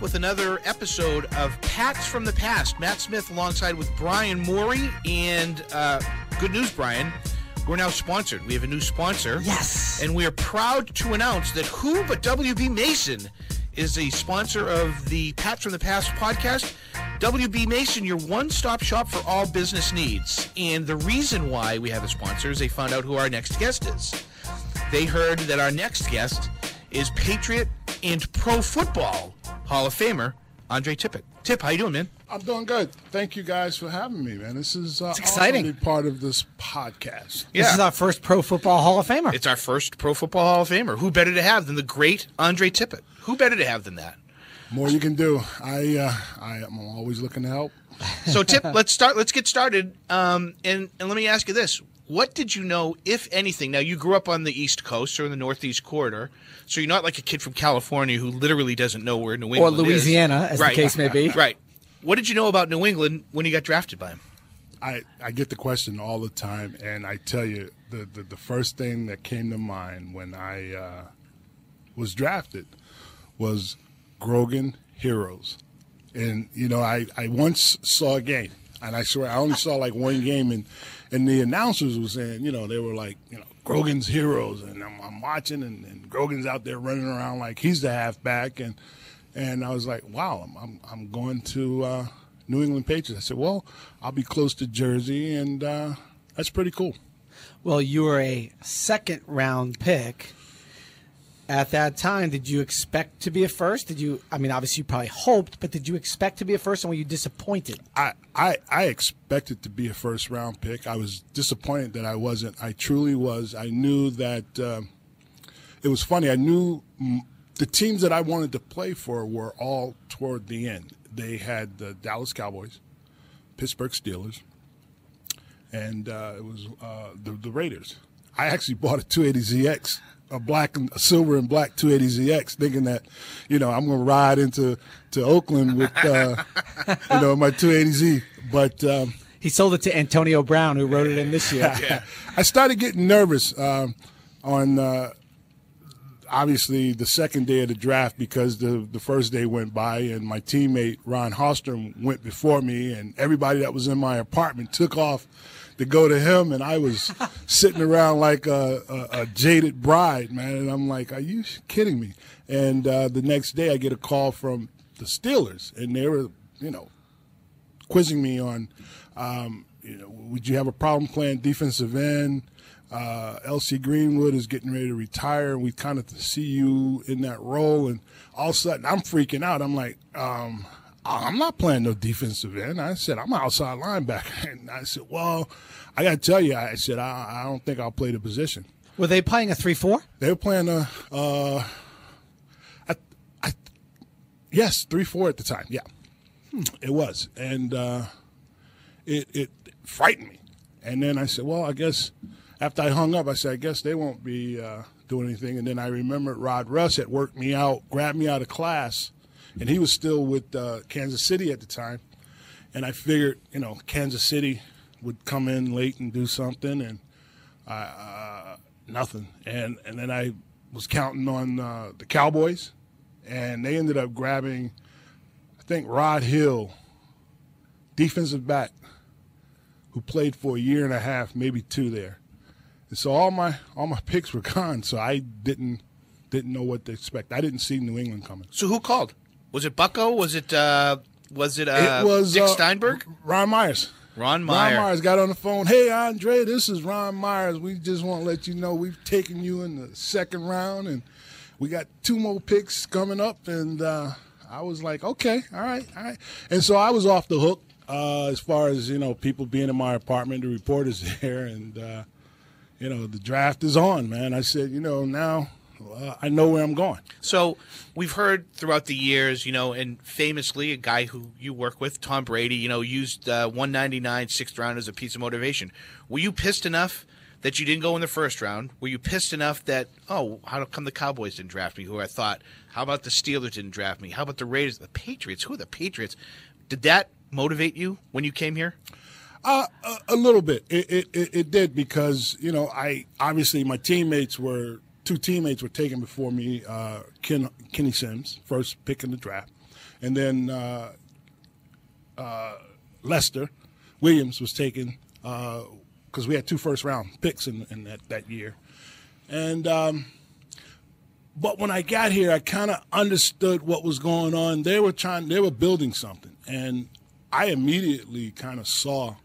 back with another episode of Pats from the Past. Matt Smith alongside with Brian Morey. And uh, good news, Brian. We're now sponsored. We have a new sponsor. Yes. And we are proud to announce that who but WB Mason is a sponsor of the Pats from the Past podcast. WB Mason, your one stop shop for all business needs. And the reason why we have a sponsor is they found out who our next guest is. They heard that our next guest is Patriot and Pro Football Hall of Famer Andre Tippett. Tip, how you doing, man? I'm doing good. Thank you guys for having me, man. This is uh, exciting. awesome to be part of this podcast. Yeah. This is our first Pro Football Hall of Famer. It's our first Pro Football Hall of Famer. Who better to have than the great Andre Tippett? Who better to have than that? More you can do. I uh, I am always looking to help. So, Tip, let's start. Let's get started. Um, and and let me ask you this: What did you know, if anything? Now, you grew up on the East Coast or in the Northeast Corridor, so you're not like a kid from California who literally doesn't know where New England is. Or Louisiana, as Right. the case may be. Right. What did you know about New England when you got drafted by him? I, I get the question all the time, and I tell you, the, the, the first thing that came to mind when I uh, was drafted was Grogan Heroes. And, you know, I, I once saw a game, and I swear I only saw like one game, and, and the announcers were saying, you know, they were like, you know, Grogan's Heroes. And I'm, I'm watching, and, and Grogan's out there running around like he's the halfback. And, and I was like, wow, I'm, I'm, I'm going to uh, New England Patriots. I said, well, I'll be close to Jersey, and uh, that's pretty cool. Well, you were a second round pick. At that time, did you expect to be a first? Did you? I mean, obviously, you probably hoped, but did you expect to be a first, and were you disappointed? I, I, I expected to be a first round pick. I was disappointed that I wasn't. I truly was. I knew that um, it was funny. I knew the teams that I wanted to play for were all toward the end. They had the Dallas Cowboys, Pittsburgh Steelers, and uh, it was uh, the, the Raiders. I actually bought a 280ZX, a black, and a silver and black 280ZX, thinking that, you know, I'm going to ride into to Oakland with, uh, you know, my 280Z. But um, He sold it to Antonio Brown, who wrote it in this year. I started getting nervous um, on uh, obviously the second day of the draft because the the first day went by and my teammate Ron Hallstrom went before me and everybody that was in my apartment took off to go to him and I was sitting around like a, a, a jaded bride, man. And I'm like, are you kidding me? And uh, the next day I get a call from the Steelers and they were, you know, quizzing me on, um, you know, would you have a problem playing defensive end? Uh, LC Greenwood is getting ready to retire, and we kind of see you in that role. And all of a sudden, I'm freaking out. I'm like, um, I'm not playing no defensive end. I said, I'm outside linebacker. And I said, well, I got to tell you, I said, I, I don't think I'll play the position. Were they playing a three-four? They were playing a, uh, I, I, yes, three four at the time. Yeah, it was, and uh, it it frightened me. And then I said, well, I guess after I hung up, I said, I guess they won't be uh, doing anything. And then I remembered Rod Rust had worked me out, grabbed me out of class, and he was still with uh, Kansas City at the time. And I figured, you know, Kansas City would come in late and do something, and uh, nothing. And and then I was counting on uh, the Cowboys, and they ended up grabbing, I think Rod Hill, defensive back, who played for a year and a half, maybe two there. And so all my all my picks were gone. So I didn't didn't know what to expect. I didn't see New England coming. So who called? Was it Bucko? Was it uh, was it, uh, it was Dick uh, Steinberg? Ron Myers. Ron Meyer. Ron Myers got on the phone. Hey, Andre, this is Ron Myers. We just want to let you know we've taken you in the second round, and we got two more picks coming up. And uh, I was like, okay, all right, all right. And so I was off the hook uh, as far as you know, people being in my apartment, the reporters there, and uh, you know, the draft is on, man. I said, you know, now uh, I know where I'm going. So we've heard throughout the years, you know, and famously, a guy who you work with, Tom Brady, you know, used uh, 199 sixth round as a piece of motivation. Were you pissed enough that you didn't go in the first round? Were you pissed enough that, oh, how come the Cowboys didn't draft me? Who I thought, how about the Steelers didn't draft me? How about the Raiders? The Patriots? Who are the Patriots? Did that motivate you when you came here? Uh, a, a little bit. It, it, it, it did because you know I obviously my teammates were two teammates were taken before me. Uh, Ken, Kenny Sims, first pick in the draft, and then uh, uh, Lester Williams was taken because we had two first round picks in, in that, that year. And um, but when I got here, I kind of understood what was going on. They were trying, they were building something, and I immediately kind of saw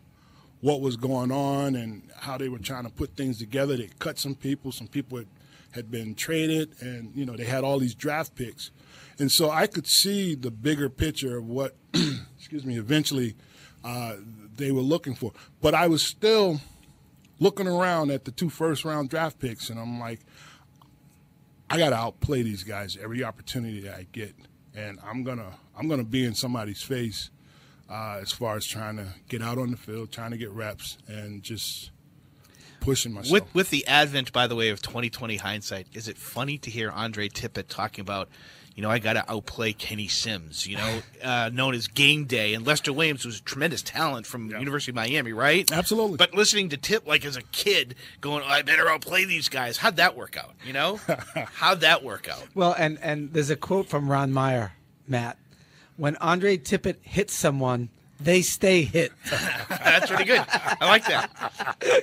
what was going on and how they were trying to put things together. They cut some people, some people had, had been traded, and you know they had all these draft picks, and so I could see the bigger picture of what, excuse me, eventually uh, they were looking for. But I was still looking around at the two first round draft picks, and I'm like, I got to outplay these guys every opportunity that I get, and I'm gonna I'm gonna be in somebody's face uh, as far as trying to get out on the field, trying to get reps, and just pushing myself. With with the advent, by the way, of 2020 hindsight, is it funny to hear Andre Tippett talking about? You know, I got to outplay Kenny Sims, you know, uh, known as Game Day, and Lester Williams was a tremendous talent from Yeah. University of Miami, right? Absolutely. But listening to Tip like as a kid, going, "I better outplay these guys." How'd that work out? You know, how'd that work out? Well, and and there's a quote from Ron Meyer, Matt. When Andre Tippett hits someone, they stay hit. That's pretty good. I like that.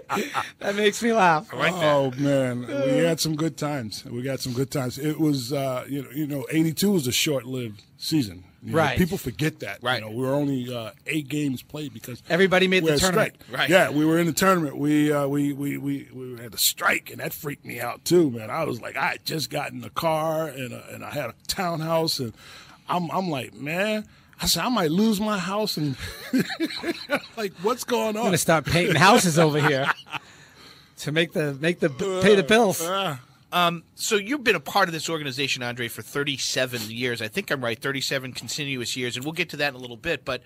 That makes me laugh. I like that. Oh man, we had some good times. We got some good times. It was, uh, you know, you know, '82 was a short-lived season. You know, Right. people forget that. Right. You know, we were only uh, eight games played because Everybody made the tournament. strike. Right. Yeah, we were in the tournament. We uh, we, we we we had a strike, and that freaked me out too, man. I was like, I had just got in the car, and uh, and I had a townhouse, and I'm I'm like, man. I said I might lose my house and like what's going on? I'm on? gonna start painting houses over here to make the make the pay the bills. Ah. So you've been a part of this organization, Andre, for 37 years. I think I'm right, 37 continuous years, and we'll get to that in a little bit. But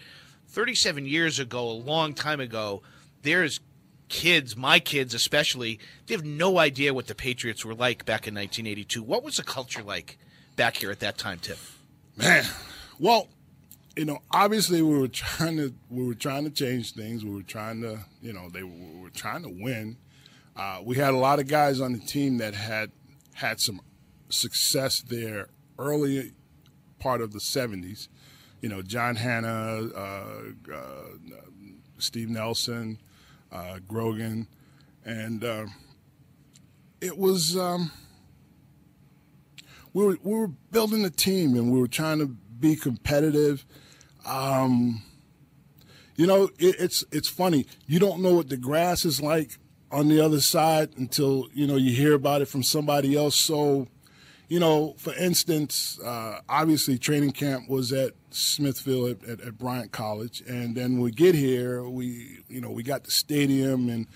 37 years ago, a long time ago, there's kids, my kids especially, they have no idea what the Patriots were like back in 1982. What was the culture like back here at that time, Tip? Man, well, you know, obviously we were trying to we were trying to change things. We were trying to, you know, they were, we were trying to win. Uh, we had a lot of guys on the team that had had some success there early part of the '70s. You know, John Hannah, uh, uh, Steve Nelson, uh, Grogan, and uh, it was. Um, we were we were building a team and we were trying to be competitive. Um, you know, it, it's it's funny. You don't know what the grass is like on the other side until you know you hear about it from somebody else. So, you know, for instance, uh, obviously training camp was at Smithfield at, at, at Bryant College, and then when we get here, we you know we got the stadium and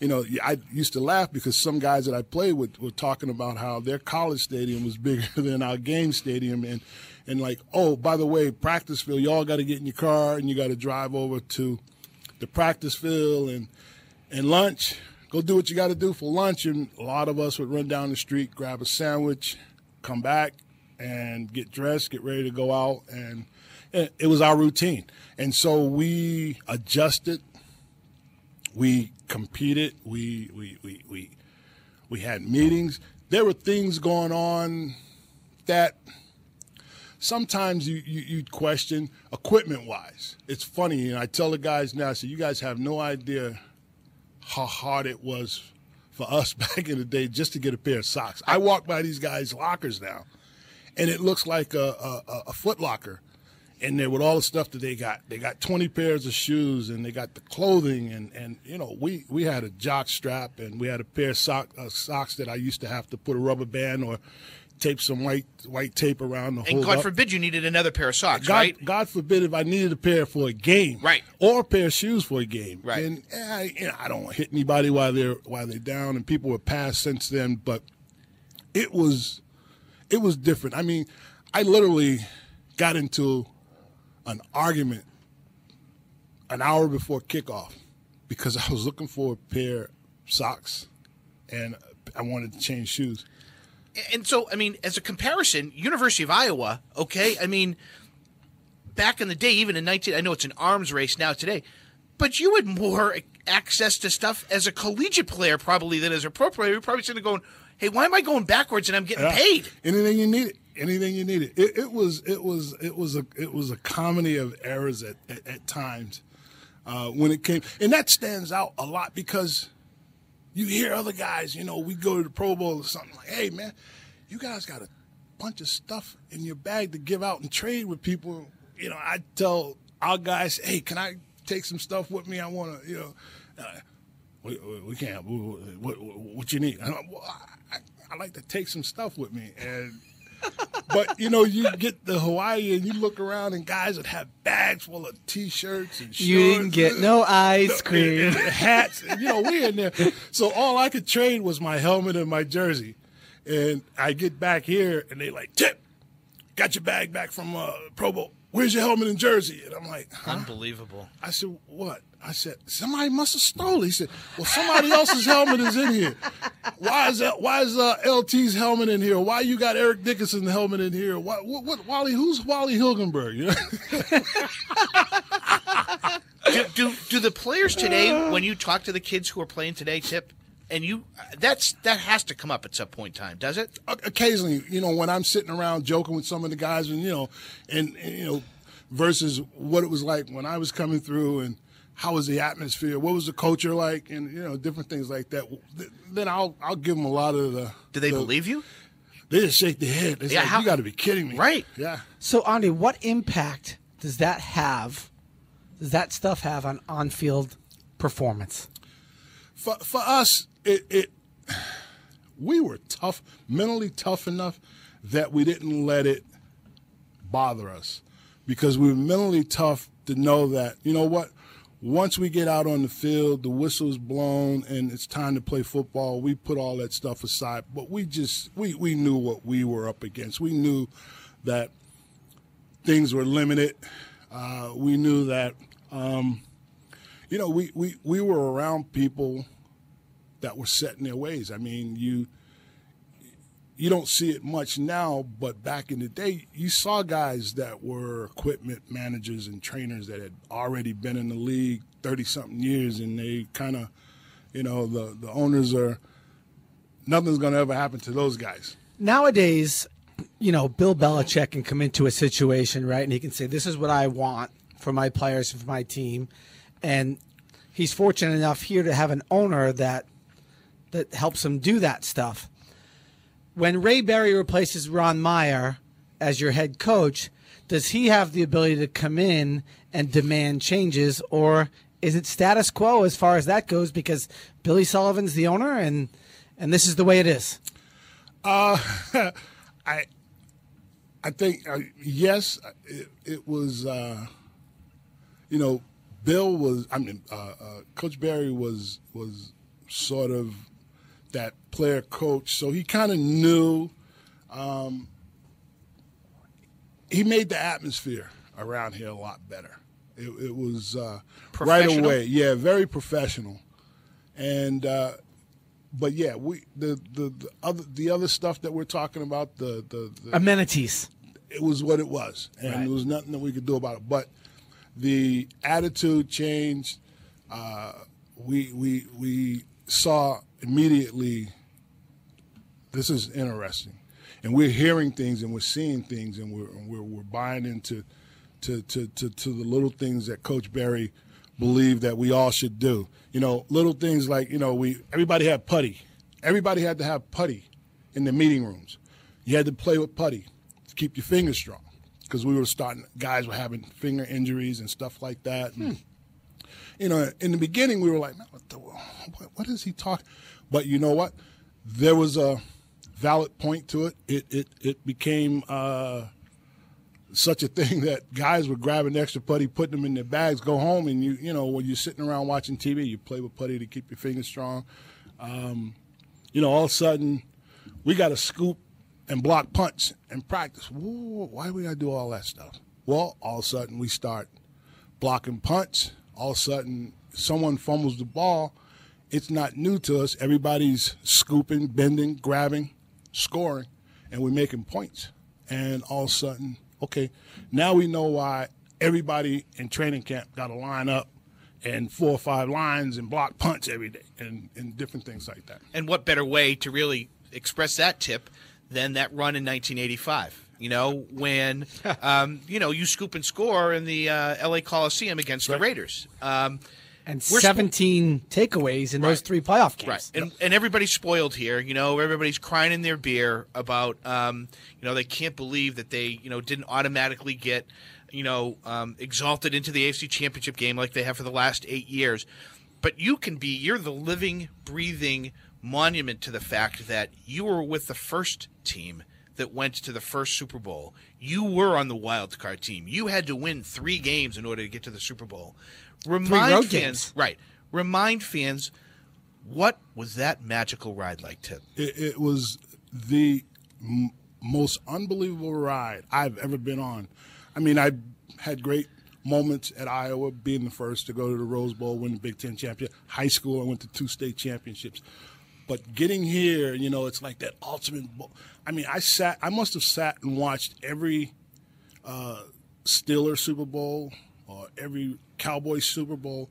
you know, I used to laugh because some guys that I played with were talking about how their college stadium was bigger than our game stadium, and and like, oh, by the way, practice field, y'all got to get in your car and you got to drive over to the practice field and and lunch. Go do what you got to do for lunch, and a lot of us would run down the street, grab a sandwich, come back, and get dressed, get ready to go out, and it was our routine. And so we adjusted we competed. We we we we we had meetings. There were things going on that sometimes you you you'd question equipment wise. It's funny, and I tell the guys now. Say, you guys have no idea how hard it was for us back in the day just to get a pair of socks. I walk by these guys' lockers now, and it looks like a a, a- a Foot Locker in there with all the stuff that they got. They got 20 pairs of shoes and they got the clothing and, and you know, we, we had a jock strap and we had a pair of sock, uh, socks that I used to have to put a rubber band or tape some white white tape around the And God up. forbid you needed another pair of socks, God, right? God forbid if I needed a pair for a game, Right. or a pair of shoes for a game, Right. And eh, I, you know, I don't hit anybody while they're while they're down, and people were passed since then. But it was, it was different. I mean, I literally got into an argument an hour before kickoff because I was looking for a pair of socks, and I wanted to change shoes. And so I mean, as a comparison, University of Iowa, okay, I mean, back in the day, even in nineteen, I know it's an arms race now today, but you had more access to stuff as a collegiate player probably than as a pro player. You're probably sitting there going, "Hey, why am I going backwards and I'm getting Yeah. paid?" Anything you need. anything you needed. It, it was it was it was a it was a comedy of errors at at, at times uh, when it came, and that stands out a lot because you hear other guys. You know, we go to the Pro Bowl or something like, "Hey, man, you guys got a bunch of stuff in your bag to give out and trade with people." You know, I tell our guys, "Hey, can I take some stuff with me? I want to, you know." Uh, we, we can't. What, what, you need? I, I, I like to take some stuff with me, and but you know, you get the Hawaii and you look around and guys that have bags full of t-shirts and shorts. You didn't get no ice cream, and hats. And, you know, we in there. So all I could trade was my helmet and my jersey, and I get back here and they like tip, got your bag back from uh, Pro Bowl. Where's your helmet and jersey? And I'm like, huh? Unbelievable. I said, what? I said, somebody must have stolen. He said, well, somebody else's helmet is in here. Why is that? Why is uh, LT's helmet in here? Why you got Eric Dickerson's helmet in here? What, what, what Wally? Who's Wally Hilgenberg? Do, do do the players today, when you talk to the kids who are playing today, tip, and you uh, that's that has to come up at some point in time, does it? Occasionally, you know, when I'm sitting around joking with some of the guys, and you know, and, and you know, versus what it was like when I was coming through and how was the atmosphere? What was the culture like? And you know, different things like that. Then I'll I'll give them a lot of the. Do they the, believe you? They just shake their head. They Yeah, say, how- "You got to be kidding me!" Right. Yeah. So, Andy, what impact does that have? Does that stuff have on on-field performance? For for us, it it we were tough, mentally tough enough that we didn't let it bother us. Because we were mentally tough to know that you know what? Once we get out on the field the whistle's blown and it's time to play football we put all that stuff aside. But we just we, we knew what we were up against. We knew that things were limited. Uh, we knew that um, you know we, we, we were around people that were set in their ways i mean you you don't see it much now, but back in the day, you saw guys that were equipment managers and trainers that had already been in the league 30 something years, and they kind of, you know, the, the owners are, nothing's going to ever happen to those guys. Nowadays, you know, Bill Belichick can come into a situation, right, and he can say, "This is what I want for my players and for my team," and he's fortunate enough here to have an owner that that helps him do that stuff. When Ray Berry replaces Ron Meyer as your head coach, does he have the ability to come in and demand changes, or is it status quo as far as that goes? Because Billy Sullivan's the owner, and and this is the way it is. Uh, I, I think uh, yes, it, it was. Uh, you know, Bill was. I mean, uh, uh, Coach Berry was was sort of that player coach, so he kind of knew. Um, he made the atmosphere around here a lot better. It, it was uh, right away, yeah, very professional, and uh, but yeah, we the, the the other the other stuff that we're talking about the the, the Amenities. it was what it was, and Right. there was nothing that we could do about it. But the attitude changed. Uh, we we we saw immediately. This is interesting, and we're hearing things and we're seeing things, and we're and we're, we're buying into to, to, to, to the little things that Coach Berry believed that we all should do. You know, little things like you know we everybody had putty. Everybody had to have putty in the meeting rooms. You had to play with putty to keep your fingers strong because we were starting. Guys were having finger injuries and stuff like that. And, hmm. You know, in the beginning we were like, "Man, what, the, what, what is he talking? But you know what? There was a valid point to it. It it it became. Uh, such a thing that guys were grabbing extra putty, putting them in their bags, go home, and you you know when you're sitting around watching TV, you play with putty to keep your fingers strong. Um, you know, all of a sudden, we got to scoop and block punch and practice. Whoa, why do we got to do all that stuff? Well, all of a sudden we start blocking punch. All of a sudden, someone fumbles the ball. It's not new to us. Everybody's scooping, bending, grabbing, scoring, and we're making points. And all of a sudden, okay, now we know why everybody in training camp got to line up and four or five lines and block punts every day and, and different things like that. And what better way to really express that tip than that run in 1985? You know when um, you know you scoop and score in the uh, L.A. Coliseum against the Raiders. Um, and We're spo- 17 takeaways in those three playoff games. Right, and and everybody's spoiled here. You know, everybody's crying in their beer about, um, you know, they can't believe that they, you know, didn't automatically get, you know, um, exalted into the AFC Championship game like they have for the last eight years. But you can be, you're the living, breathing monument to the fact that you were with the first team that went to the first Super Bowl. You were on the wild card team. You had to win three games in order to get to the Super Bowl. Remind road fans, games. right? Remind fans what was that magical ride like, Tip? It, it was the m- most unbelievable ride I've ever been on. I mean, I had great moments at Iowa, being the first to go to the Rose Bowl, win the Big Ten championship. High school, I went to two state championships. But getting here, you know, it's like that ultimate. Bowl. I mean, I sat, I must have sat and watched every uh, Steelers Super Bowl or every Cowboys Super Bowl.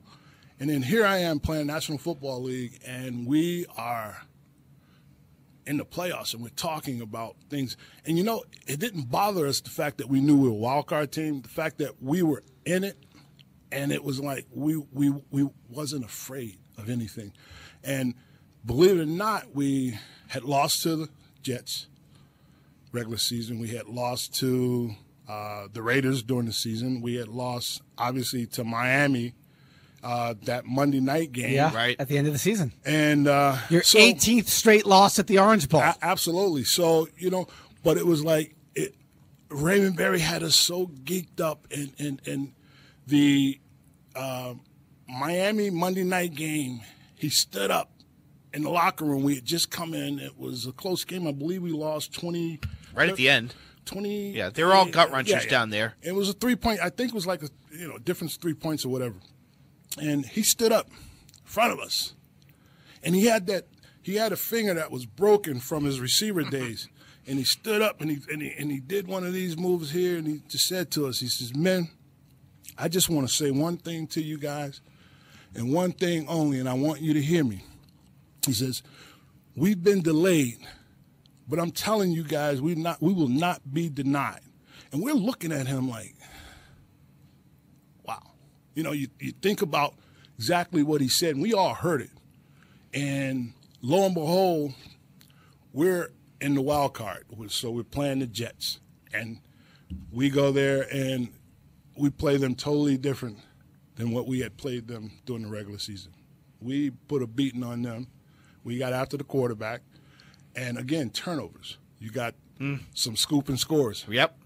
And then here I am playing National Football League, and we are in the playoffs, and we're talking about things. And you know, it didn't bother us the fact that we knew we were a wild card team, the fact that we were in it, and it was like we we we wasn't afraid of anything. And believe it or not, we had lost to the Jets regular season. We had lost to uh, the Raiders during the season. We had lost, obviously, to Miami uh, that Monday night game. Yeah, Right. at the end of the season. And uh, Your so- 18th straight loss at the Orange Bowl. a- absolutely. So you know, but it was like it. Raymond Berry had us so geeked up, and and and the uh, Miami Monday night game. He stood up in the locker room. We had just come in. It was a close game. I believe we lost twenty. Right at the end. 20 Yeah, they were all gut wrenchers down there. it was a three point i think it was like a you know difference three points or whatever and he stood up in front of us and he had that he had a finger that was broken from his receiver days and he stood up and he, and he and he did one of these moves here and he just said to us he says men i just want to say one thing to you guys and one thing only and i want you to hear me he says we've been delayed but I'm telling you guys, we not we will not be denied. And we're looking at him like, wow. You know, you, you think about exactly what he said, and we all heard it. And lo and behold, we're in the wild card. So we're playing the Jets. And we go there and we play them totally different than what we had played them during the regular season. We put a beating on them. We got after the quarterback. And again, turnovers. You got mm. some scoop and scores. Yep.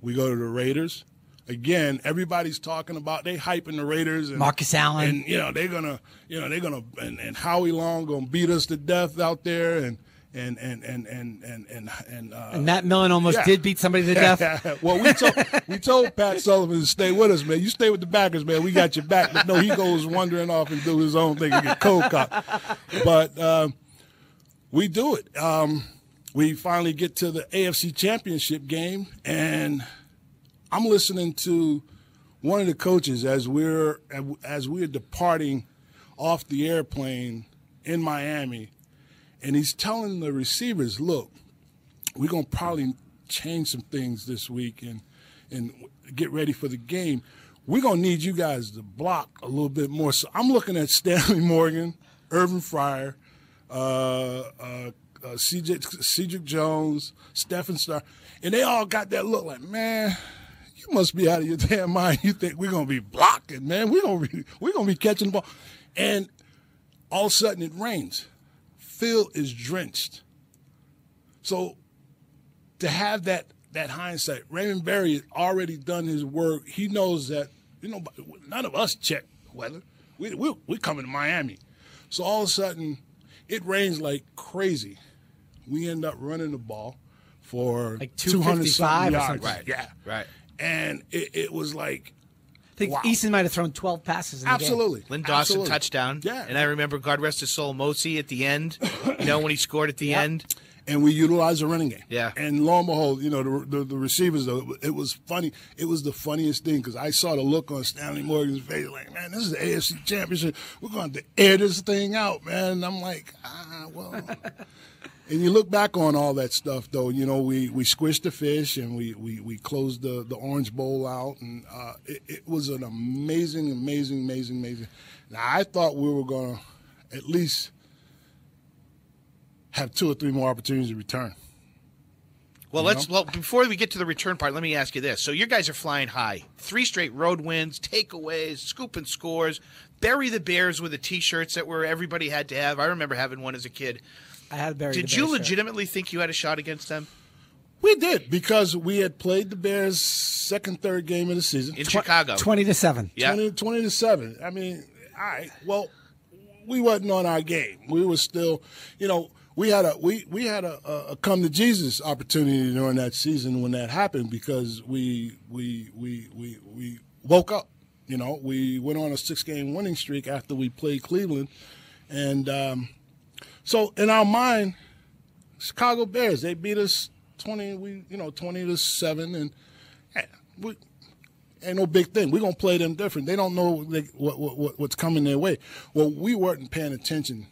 We go to the Raiders. Again, everybody's talking about they hyping the Raiders and Marcus Allen. and you know they're gonna you know they're gonna and, and Howie Long gonna beat us to death out there and and and and and and and, and, uh, and Matt Millen almost yeah. did beat somebody to death. well, we told we told Pat Sullivan to stay with us, man. You stay with the backers, man. We got your back. But no, he goes wandering off and do his own thing and get cold caught. But um, we do it. Um, we finally get to the AFC Championship game, and I'm listening to one of the coaches as we're as we're departing off the airplane in Miami, and he's telling the receivers, "Look, we're gonna probably change some things this week and and get ready for the game. We're gonna need you guys to block a little bit more." So I'm looking at Stanley Morgan, Irvin Fryar, uh, uh, uh, CJ, Cedric Jones, Stephen Star, and they all got that look like, man, you must be out of your damn mind. You think we're gonna be blocking, man? We're gonna be we're gonna be catching the ball, and all of a sudden it rains. Phil is drenched. So to have that that hindsight, Raymond Berry had already done his work. He knows that you know none of us check weather. We we we coming to Miami, so all of a sudden it rains like crazy. We end up running the ball for Like 200 255 or yards. something. Right, yeah, Right. And it, it was like I think Wow. Eason might have thrown 12 passes in absolutely Lin Dawson absolutely. touchdown. Yeah, And I remember God rest his soul, Mosi at the end. you know when he scored at the end. and we utilized the running game. Yeah. And lo and behold, you know, the, the, the receivers, though, it, it was funny. It was the funniest thing because I saw the look on Stanley Morgan's face like, man, this is the AFC Championship. We're going to air this thing out, man. And I'm like, ah, well, and you look back on all that stuff, though. You know, we, we squished the fish and we, we, we closed the, the Orange Bowl out, and uh, it, it was an amazing, amazing, amazing, amazing. Now I thought we were going to at least have two or three more opportunities to return. Well, let's well before we get to the return part. Let me ask you this: So your guys are flying high, three straight road wins, takeaways, scooping scores, bury the Bears with the T-shirts that were everybody had to have. I remember having one as a kid. I had buried. Did you legitimately think you had a shot against them We did because we had played the Bears second, third game of the season. in Chicago? Twenty to seven. Yeah. 20, 20 to 7. I mean, all right. Well, we wasn't on our game. We were still, you know, we had a we we had a, a, a come to Jesus opportunity during that season when that happened because we we we we we woke up. You know, we went on a six game winning streak after we played Cleveland, and um, so in our mind, Chicago Bears they beat us twenty we you know twenty to seven, and eh, we ain't no big thing. We're gonna play them different. They don't know they, what, what, what what's coming their way. Well, we weren't paying attention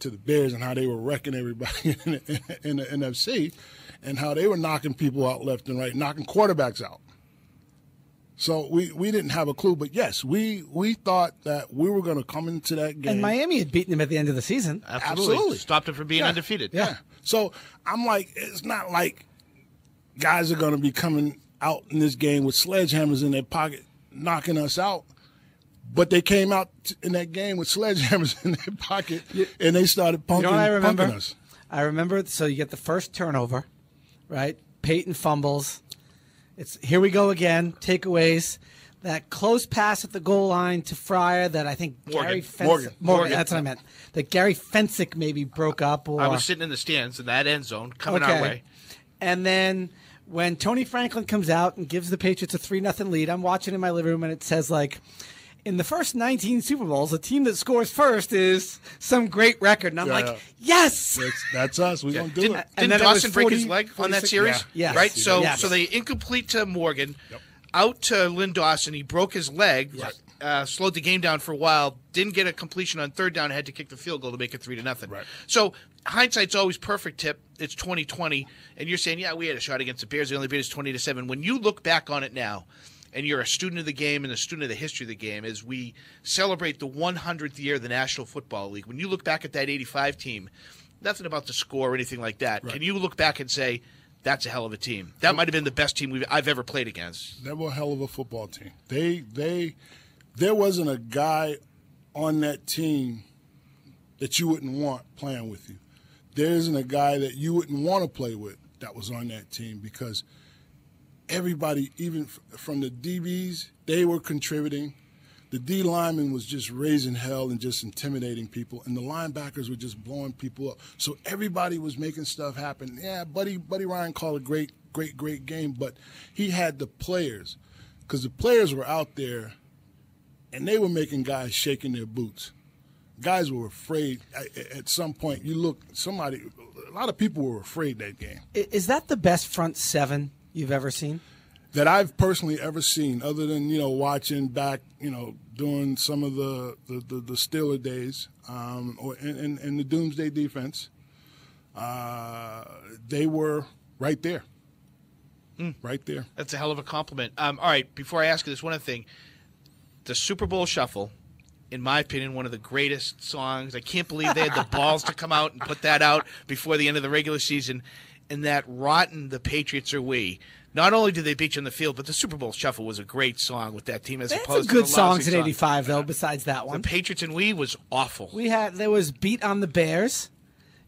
to the Bears and how they were wrecking everybody in the, in the NFC, and how they were knocking people out left and right, knocking quarterbacks out. So we, we didn't have a clue, but yes, we we thought that we were going to come into that game. And Miami had beaten them at the end of the season. Absolutely. Absolutely. stopped them from being Yeah. undefeated. Yeah. So I'm like, it's not like guys are going to be coming out in this game with sledgehammers in their pocket, knocking us out. But they came out in that game with sledgehammers in their pocket, and they started punking, You know I remember? punking us. I remember. So you get the first turnover, right? Payton fumbles. It's here we go again. Takeaways. That close pass at the goal line to Fryar that I think Morgan. Gary Fencik, Morgan. Morgan. That's what I meant. That Gary Fencik maybe broke up. Or I was sitting in the stands in that end zone, coming our way. And then when Tony Franklin comes out and gives the Patriots a three nothing lead, I'm watching in my living room and it says like. In the first 19 Super Bowls, the team that scores first is some great record. And I'm Yeah, like, yeah. yes! That's, that's us. We're going to do Didn't, it. And didn't then it was Dawson break his 40 leg on that series? Yeah. Yes. Right? So Yes. so they incomplete to Morgan, out to Lin Dawson. He broke his leg, uh, slowed the game down for a while, didn't get a completion on third down, had to kick the field goal to make it three to nothing. Right. So hindsight's always perfect tip. It's 2020. And you're saying, yeah, we had a shot against the Bears. They only beat us 20 to 7. When you look back on it now, and you're a student of the game and a student of the history of the game, as we celebrate the 100th year of the National Football League, when you look back at that 85 team, nothing about the score or anything like that. Can you look back and say, that's a hell of a team? That might have been the best team we've, I've ever played against. They were a hell of a football team. They they there wasn't a guy on that team that you wouldn't want playing with you. There isn't a guy that you wouldn't want to play with that was on that team because everybody, even from the DBs, they were contributing. The D lineman was just raising hell and just intimidating people, and the linebackers were just blowing people up. So everybody was making stuff happen. Yeah, Buddy Buddy Ryan called a great, great, great game, but he had the players because the players were out there, and they were making guys shaking their boots. Guys were afraid. At some point, you look somebody. A lot of people were afraid that game. Is that the best front seven you've ever seen? that I've personally ever seen, other than you know watching back, you know, doing some of the the, the, the Steeler days, um, or in, in, in the Doomsday defense, uh, they were right there, right there. That's a hell of a compliment. Um, all right, before I ask you this, one other thing. The Super Bowl Shuffle, in my opinion, one of the greatest songs. I can't believe they had the balls to come out and put that out before the end of the regular season. And that rotten The Patriots Are We. Not only did they beat you on the field, but the Super Bowl Shuffle was a great song with that team as They had opposed some good to the lousy songs in song. '85, though. Besides that one, The Patriots and We was awful. we had there was "Beat on the Bears."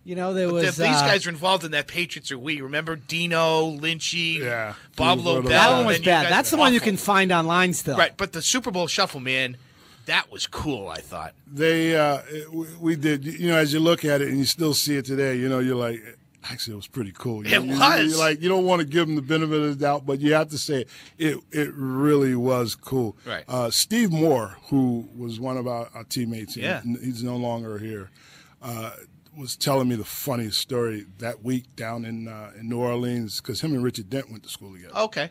You know, there But was the- these uh, guys are involved in that Patriots Are We. Remember Dino, Lynchy, Yeah. Bob He was one of Lobel. that one was bad. That's were the one you can find online still. Right, but the Super Bowl Shuffle, man, that was cool. I thought. They uh, we, we did, you know, as you look at it and you still see it today, you know, you're like. Actually, it was pretty cool. You It you- was. you're like you don't want to give them the benefit of the doubt, but you have to say it. It really was cool. Right. Uh, Steve Moore, who was one of our, our teammates, Yeah. he's no longer here, uh, was telling me the funniest story that week down in uh, in New Orleans because him and Richard Dent went to school together. Okay.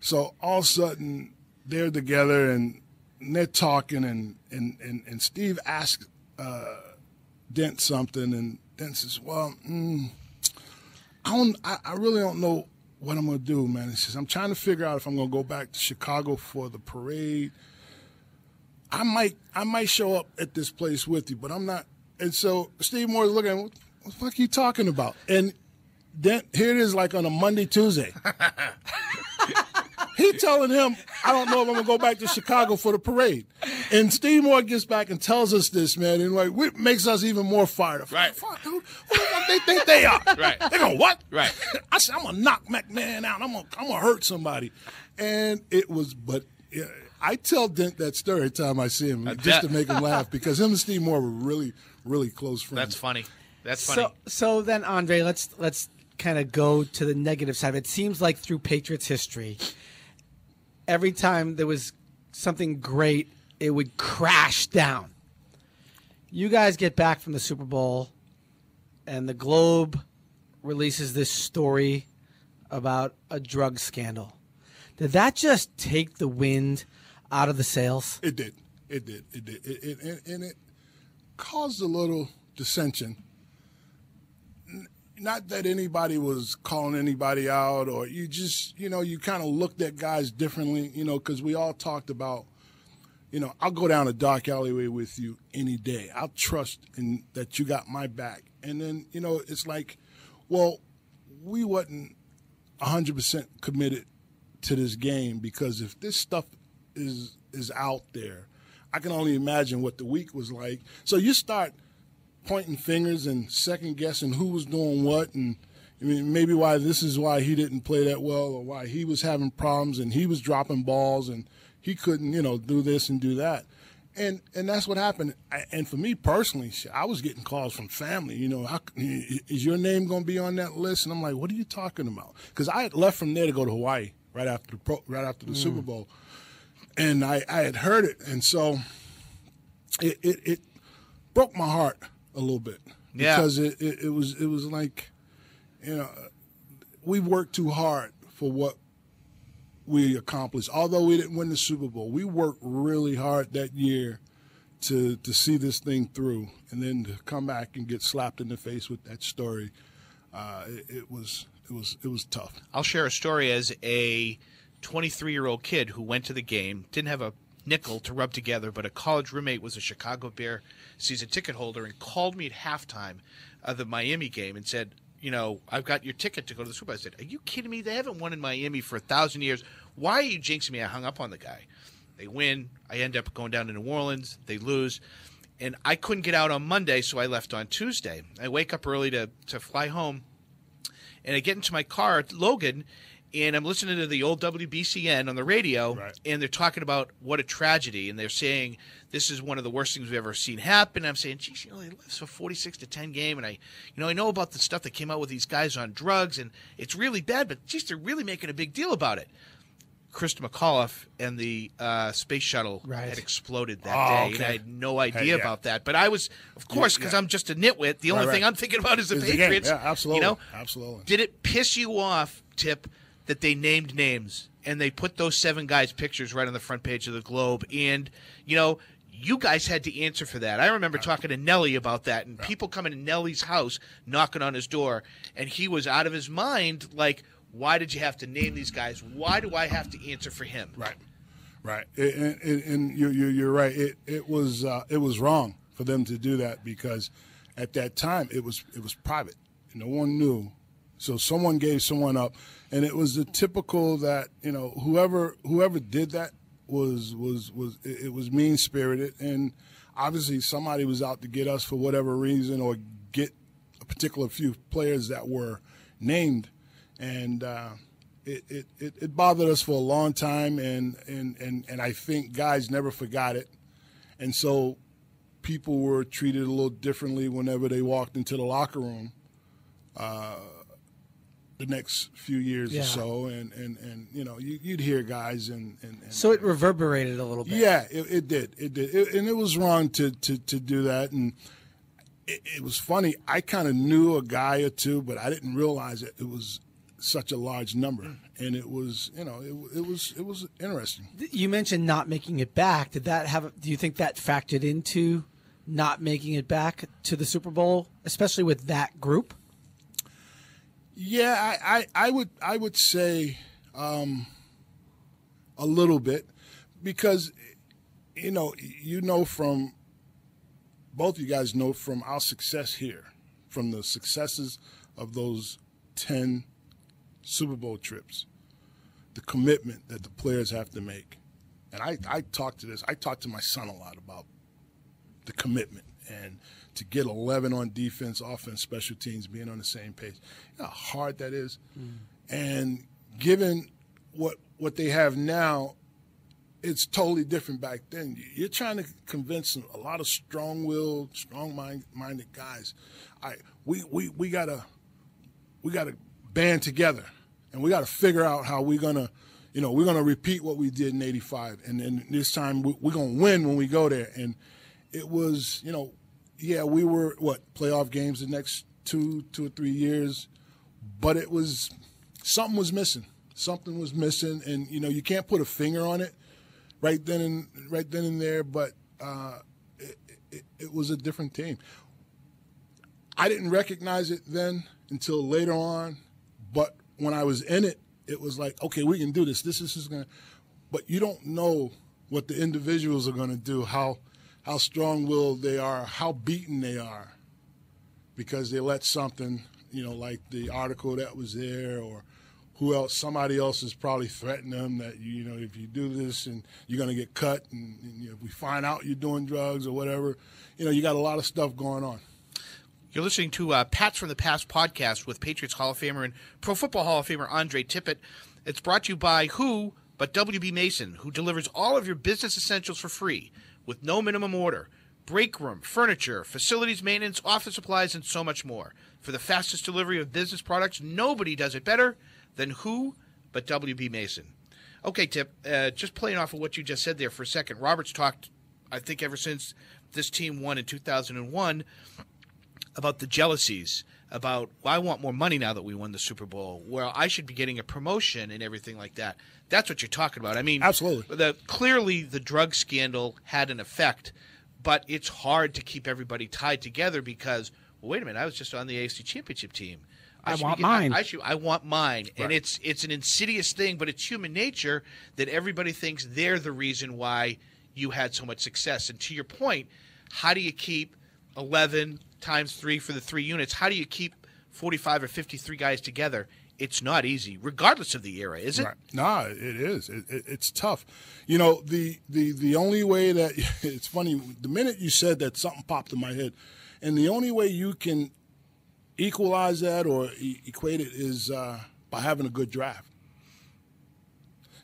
So all of a sudden they're together and, and they're talking and, and, and, and Steve asked uh, Dent something and Dent says, "Well, mm, I don't. I, I really don't know what I'm gonna do, man." He says, "I'm trying to figure out if I'm gonna go back to Chicago for the parade. I might, I might show up at this place with you, but I'm not." And so Steve Moore's looking at him, what the fuck are you talking about? And then here it is, like on a Monday, Tuesday. he telling him, I don't know if I'm gonna go back to Chicago for the parade. And Steve Moore gets back and tells us this, man, and like it makes us even more fired up. Right. Fuck, dude, who the they think they are? Right. They gonna what? Right. I said, I'm gonna knock McMahon out. I'm gonna I'm gonna hurt somebody. And it was but yeah, I tell Dent that story every time I see him, just bet. to make him laugh, because him and Steve Moore were really, really close friends. That's funny. That's funny. So, so then, Andre, let's let's kind of go to the negative side. It seems like through Patriots history, every time there was something great, it would crash down. You guys get back from the Super Bowl, and the Globe releases this story about a drug scandal. Did that just take the wind out of the sails? It did. It did. It did. It, it, and, and it caused a little dissension. Not that anybody was calling anybody out, or you just, you know, you kind of looked at guys differently, you know, because we all talked about, you know, I'll go down a dark alleyway with you any day. I'll trust in that you got my back. And then, you know, it's like, well, we wasn't 100% committed to this game because if this stuff is is out there, I can only imagine what the week was like. So you start pointing fingers and second guessing who was doing what and I mean maybe why this is why he didn't play that well or why he was having problems and he was dropping balls and he couldn't, you know, do this and do that. And and that's what happened. And for me personally, I was getting calls from family. You know, how, is your name going to be on that list? And I'm like, what are you talking about? Because I had left from there to go to Hawaii right after the pro, right after the mm. Super Bowl, and I, I had heard it, and so it, it it broke my heart a little bit Yeah. because it, it, it was it was like, you know, we worked too hard for what we accomplished. Although we didn't win the Super Bowl, we worked really hard that year to to see this thing through, and then to come back and get slapped in the face with that story. Uh, it, it was it was it was tough. I'll share a story as a 23 year old kid who went to the game, didn't have a nickel to rub together, but a college roommate was a Chicago Bear season ticket holder and called me at halftime of the Miami game and said, You know, I've got your ticket to go to the Super Bowl. I said, Are you kidding me? They haven't won in Miami for a thousand years. Why are you jinxing me? I hung up on the guy. They win. I end up going down to New Orleans. They lose. And I couldn't get out on Monday, so I left on Tuesday. I wake up early to, to fly home and I get into my car Logan, and I'm listening to the old WBCN on the radio, Right. and they're talking about what a tragedy, and they're saying this is one of the worst things we've ever seen happen. I'm saying, geez, you know, they lost a 46 to 10 game, and I, you know, I know about the stuff that came out with these guys on drugs, and it's really bad, but geez, they're really making a big deal about it. Christa McAuliffe and the uh, space shuttle Right. had exploded that Oh, day, okay. and I had no idea Hey, yeah. about that. But I was, of course, because yeah. I'm just a nitwit. The only Right, thing. I'm thinking about is the the. Patriots. Yeah, absolutely. You know, Absolutely. did it piss you off, Tip, that they named names and they put those seven guys' pictures right on the front page of the Globe? And, you know, you guys had to answer for that. I remember talking to Nelly about that and people coming to Nelly's house, knocking on his door, and he was out of his mind like, why did you have to name these guys? Why do I have to answer for him? Right, right, and, and, and you're, you're right. It it was uh, it was wrong for them to do that because at that time it was it was private. No one knew, so someone gave someone up, and it was the typical that you know whoever whoever did that was was was it it was mean spirited, and obviously somebody was out to get us for whatever reason or get a particular few players that were named, and. Uh, it, it, it, it bothered us for a long time, and, and, and, and I think guys never forgot it. And so people were treated a little differently whenever they walked into the locker room uh, the next few years Yeah. or so. And, and, and you know, you, you'd hear guys and. and, and So it reverberated a little bit. yeah, it, it did. It did. It, and it was wrong to, to, to do that. And it, it was funny. I kind of knew a guy or two, but I didn't realize it. It was such a large number. Mm. And it was, you know, it, it was it was interesting. You mentioned not making it back. Did that have? Do you think that factored into not making it back to the Super Bowl, especially with that group? Yeah, I, I, I would I would say um, a little bit because you know you know from both you guys know from our success here, from the successes of those ten Super Bowl trips, the commitment that the players have to make. And I, I talk to this, I talk to my son a lot about the commitment and to get 11 on defense, offense, special teams, being on the same page. You know how hard that is? Mm. And given what what they have now, it's totally different back then. You're trying to convince a lot of strong-willed, strong-minded guys. I we we we gotta we gotta band together, and we gotta figure out how we're gonna. You know, we're going to repeat what we did in 85. And then this time we're going to win when we go there. And it was, you know, yeah, we were what playoff games the next two, two or three years, but it was something was missing. Something was missing, and you know you can't put a finger on it right then and right then and there. But uh, it, it, it was a different team. I didn't recognize it then until later on, but when I was in it, it was like, okay, we can do this. This, this is gonna, but you don't know what the individuals are gonna do, how how strong-willed they are, how beaten they are, because they let something, you know, like the article that was there, or who else, somebody else is probably threatening them that you know if you do this and you're going to get cut, and, and you know, if we find out you're doing drugs or whatever, you know, you got a lot of stuff going on. You're listening to uh, Pats from the Past podcast with Patriots Hall of Famer and Pro Football Hall of Famer Andre Tippett. It's brought to you by who but WB Mason, who delivers all of your business essentials for free with no minimum order. Break room, furniture, facilities maintenance, office supplies, and so much more. For the fastest delivery of business products, nobody does it better than who but WB Mason. Okay, Tip, uh, just playing off of what you just said there for a second. Robert's talked, I think, ever since this team won in 2001 about the jealousies about well, I want more money now that we won the Super Bowl. Well, I should be getting a promotion and everything like that. That's what you're talking about. I mean, absolutely. The clearly the drug scandal had an effect, but it's hard to keep everybody tied together because well, wait a minute, I was just on the AFC Championship team. I, I want mine. I, I, should. I want mine, right. and it's it's an insidious thing, but it's human nature that everybody thinks they're the reason why you had so much success. And to your point, how do you keep eleven times three for the three units? How do you keep forty-five or fifty-three guys together? it's not easy, regardless of the era, is it? Right. No, it is. It, it, it's tough. You know, the, the the only way that it's funny. The minute you said that, something popped in my head, and the only way you can equalize that or e- equate it is uh, by having a good draft.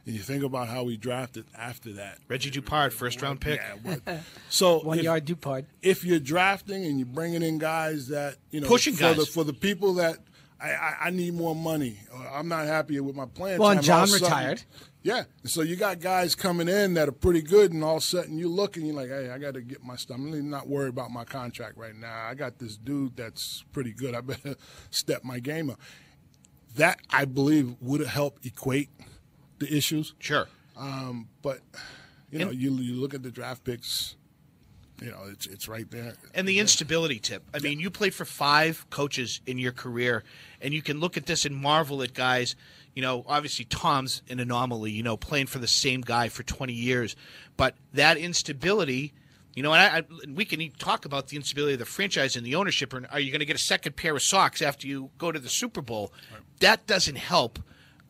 And you think about how we drafted after that. Reggie Dupard, first round pick. Yeah, so one if, yard Dupard. If you're drafting and you're bringing in guys that you know pushing for guys the, for the people that I, I, need more money. Uh, I'm not happy with my plan. Well, and John retired. Yeah. So you got guys coming in that are pretty good, and all of a sudden you look and you're like, hey, I got to get my stuff. I'm really not worried about my contract right now. I got this dude that's pretty good. I better step my game up. That, I believe, would have helped equate the issues. Sure. Um, but, you know, and, you, you look at the draft picks you know, it's it's right there. And the instability tip. I mean, you played for five coaches in your career, and you can look at this and marvel at guys. You know, obviously Tom's an anomaly. You know, playing for the same guy for 20 years, but that instability. You know, and I, I, we can talk about the instability of the franchise and the ownership. Or are you going to get a second pair of socks after you go to the Super Bowl? Right. That doesn't help,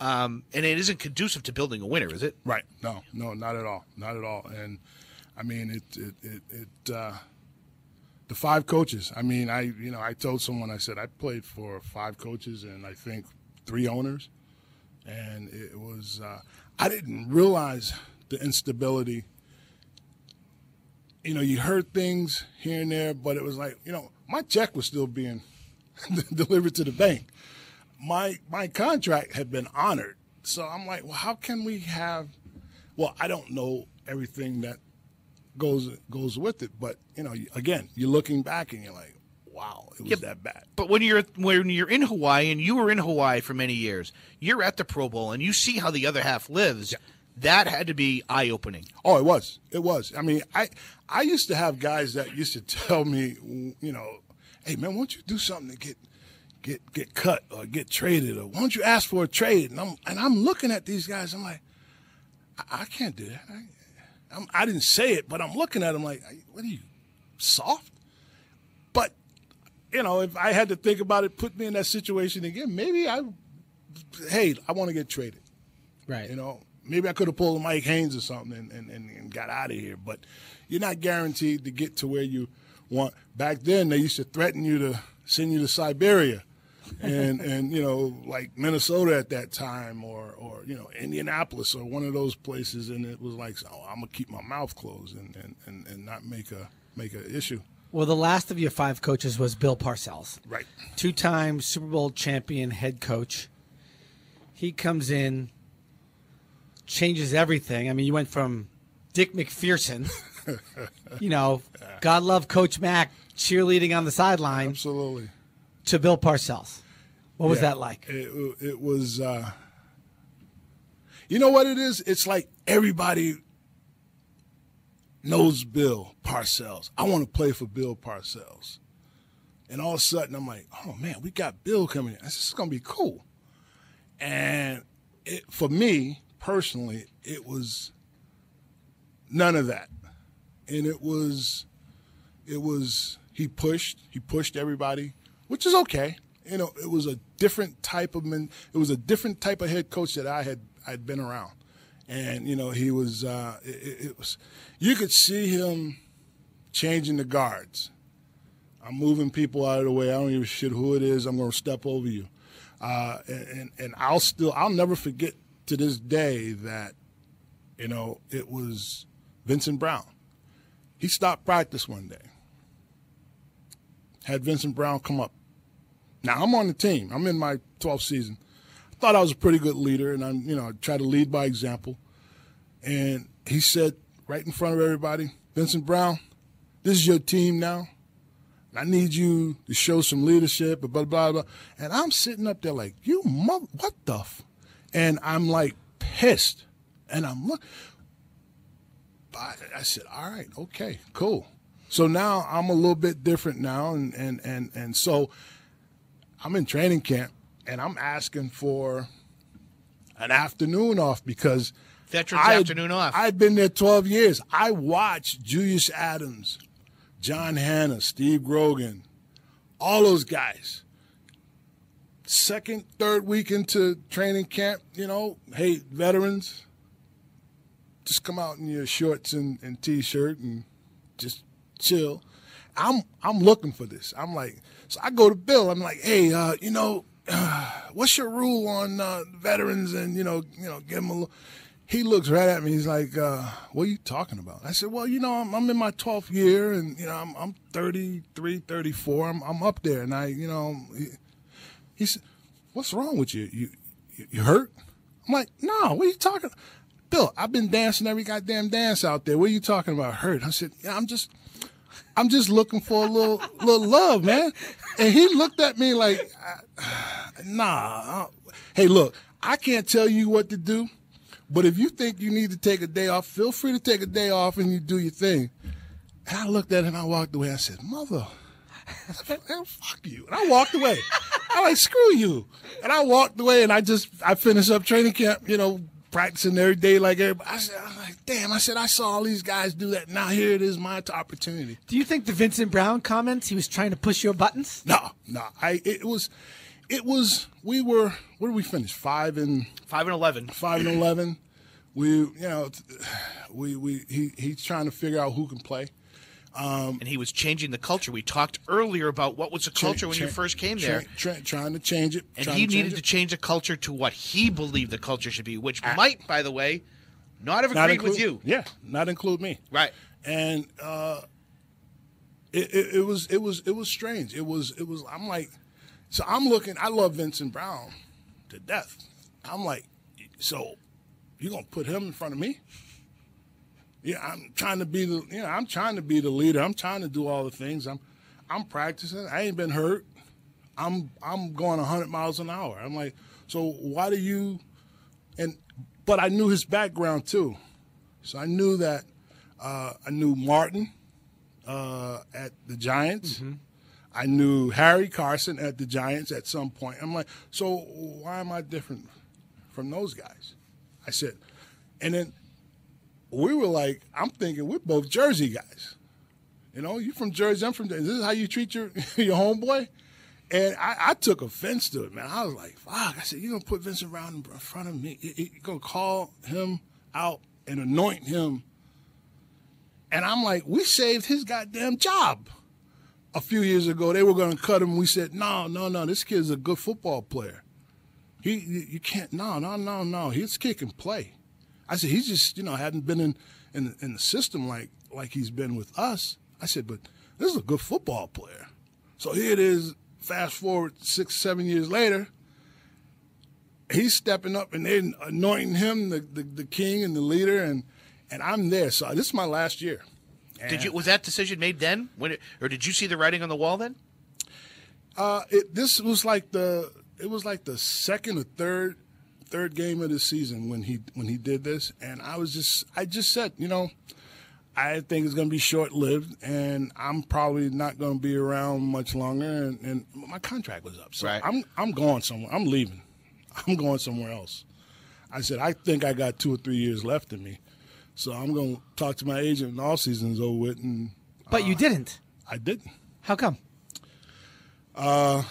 um, and it isn't conducive to building a winner, is it? Right. No, no, not at all, not at all. And I mean, it it it, it uh, the five coaches. I mean, I you know I told someone I said I played for five coaches and I think three owners, and it was uh, I didn't realize the instability. You know, you heard things here and there, but it was like you know my check was still being delivered to the bank. My my contract had been honored, so I'm like, well, how can we have? Well, I don't know everything that goes goes with it. But you know, again, you're looking back and you're like, wow, it was yeah, that bad. But when you're when you're in Hawaii and you were in Hawaii for many years, you're at the Pro Bowl and you see how the other half lives. Yeah. That had to be eye opening. Oh, it was. It was. I mean, I I used to have guys that used to tell me, you know, hey man, why don't you do something to get get get cut or get traded or why don't you ask for a trade? And I'm and I'm looking at these guys. I'm like, I, I can't do that. I, I'm, I did not say it, but I'm looking at them like, what are you soft? But you know, if I had to think about it, put me in that situation again, maybe I, hey, I want to get traded. Right. You know, maybe I could have pulled Mike Haynes or something and, and, and got out of here. But you're not guaranteed to get to where you want. Back then, they used to threaten you to send you to Siberia. And and you know like Minnesota at that time or or you know Indianapolis or one of those places and it was like oh I'm gonna keep my mouth closed and and, and, and not make a make an issue. Well, the last of your five coaches was Bill Parcells, Right. two-time Super Bowl champion head coach. He comes in, changes everything. I mean, you went from Dick MacPherson, you know, God love Coach Mack cheerleading on the sideline, Absolutely. to Bill Parcells. What was Yeah. that like? It, it was. Uh, you know what it is? It's like everybody knows Bill Parcells. I want to play for Bill Parcells. And all of a sudden, I'm like, oh man, we got Bill coming in. This is going to be cool. And it, for me personally, it was none of that. And it was, it was, he pushed, he pushed everybody, which is okay. You know, it was a different type of men, it was a different type of head coach that I had, I'd been around and you know he was uh, it, it was you could see him changing the guards. I'm moving people out of the way. I don't a shit who it is. I'm going to step over you, uh, and, and and I'll still I'll never forget to this day that you know it was Vincent Brown. He stopped practice one day. Had Vincent Brown come up. Now I'm on the team. I'm in my 12th season I thought I was a pretty good leader, and I'm, you know, I try to lead by example. And he said right in front of everybody, Vincent Brown, this is your team now. I need you to show some leadership, blah, blah, blah. And I'm sitting up there like, you mother, what the? F-? And I'm like pissed. And I'm look. I, I said, all right, okay, cool. So now I'm a little bit different now. And, and, and, and so I'm in training camp and I'm asking for an afternoon off because Veterans I- afternoon off. I've been there 12 years. I watched Julius Adams, John Hannah, Steve Grogan, all those guys. Second, third week into training camp, you know, hey, veterans, just come out in your shorts and, and t-shirt and just chill. I'm I'm looking for this. I'm like, so I go to Bill. I'm like, hey, uh, you know, what's your rule on uh, veterans and you know, you know, give them a little. He looks right at me. He's like, uh, "What are you talking about?" I said, "Well, you know, I'm, I'm in my 12th year, and you know, I'm, I'm 33, 34. I'm, I'm up there, and I, you know." He, he said, "What's wrong with you? You, you, you hurt?" I'm like, "No, what are you talking?" Bill, I've been dancing every goddamn dance out there. What are you talking about? Hurt? I said, "Yeah, I'm just." I'm just looking for a little little love, man. And he looked at me like, nah. Hey, look, I can't tell you what to do, but if you think you need to take a day off, feel free to take a day off and you do your thing. And I looked at him I walked away. I said, mother, fuck you. And I walked away. I'm like, screw you. And I walked away and I just, I finished up training camp, you know, practicing every day like everybody. I said, I'm like, damn, I said, I saw all these guys do that. Now here it is, my opportunity. Do you think the Vincent Brown comments he was trying to push your buttons? No, no. I it was it was we were where did we finish? Five and Five and eleven. five and eleven. We you know we we he he's trying to figure out who can play. And he was changing the culture. We talked earlier about what was the culture when you first came tra- there, tra- trying to change it. and he to needed change to change the culture to what he believed the culture should be, which might, by the way, not have Not agreed with you. Yeah, not include me. Right. and uh, it, it, it was it was it was strange. It was it was. I'm like, so I'm looking. I love Vincent Brown to death. I'm like, so you gonna put him in front of me? Yeah, I'm trying to be the. You know, I'm trying to be the leader. I'm trying to do all the things. I'm I'm practicing. I ain't been hurt. I'm I'm going 100 miles an hour. I'm like, so why do you and but I knew his background too, so I knew that uh, I knew Martin uh, at the Giants. Mm-hmm. I knew Harry Carson at the Giants at some point. I'm like, so why am I different from those guys? I said, and then we were like, I'm thinking we're both Jersey guys. You know, you from Jersey, I'm from. Jersey. This is how you treat your your homeboy. And I, I, took offense to it, man. I was like, fuck. I said, you're going to put Vincent Brown in front of me. You're going to call him out and anoint him. And I'm like, we saved his goddamn job. A few years ago, they were going to cut him. We said, no, no, no, this kid's a good football player. He, you can't, no, no, no, no. His kid can play. I said, he's just, you know, hadn't been in, in, in the system like, like he's been with us. I said, but this is a good football player. So here it is, fast forward six, seven years later, he's stepping up and they're anointing him the, the, the, king and the leader, and and I'm there. So this is my last year. And did you was that decision made then, when it, or did you see the writing on the wall then? Uh, it, this was like the it was like the second or third third game of the season when he when he did this, and I was just I just said, you know, I think it's going to be short lived, and I'm probably not going to be around much longer. And, and, my contract was up, so right. I'm I'm going somewhere. I'm leaving. I'm going somewhere else. I said I think I got two or three years left in me, so I'm going to talk to my agent. And all season's over with, and but uh, you didn't. I didn't. How come? Uh,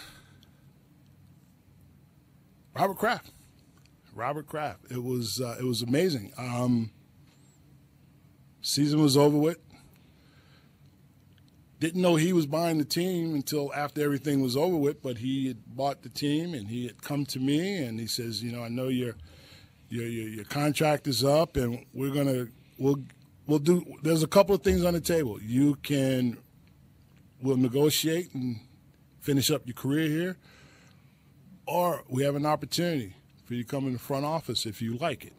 Robert Kraft. Robert Kraft. It was uh, it was amazing. Um, Season was over with. Didn't know he was buying the team until after everything was over with, but he had bought the team and he had come to me and he says, you know, I know your your your, your contract is up and we're gonna we'll we'll do. There's a couple of things on the table. You can we'll negotiate and finish up your career here, or we have an opportunity for you to come in the front office if you like it.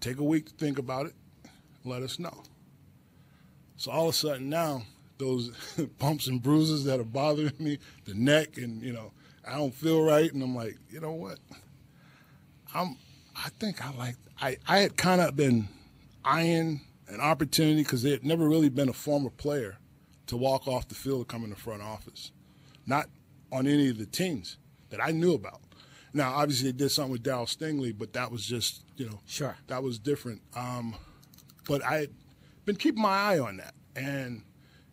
Take a week to think about it. Let us know. So all of a sudden now, those bumps and bruises that are bothering me, the neck, and you know, I don't feel right, and I'm like, you know what? I'm. I think I like. I I had kind of been eyeing an opportunity because there had never really been a former player to walk off the field and come in the front office, not on any of the teams that I knew about. Now, obviously, they did something with Darryl Stingley, but that was just, you know, sure, that was different. Um, but I had been keeping my eye on that, and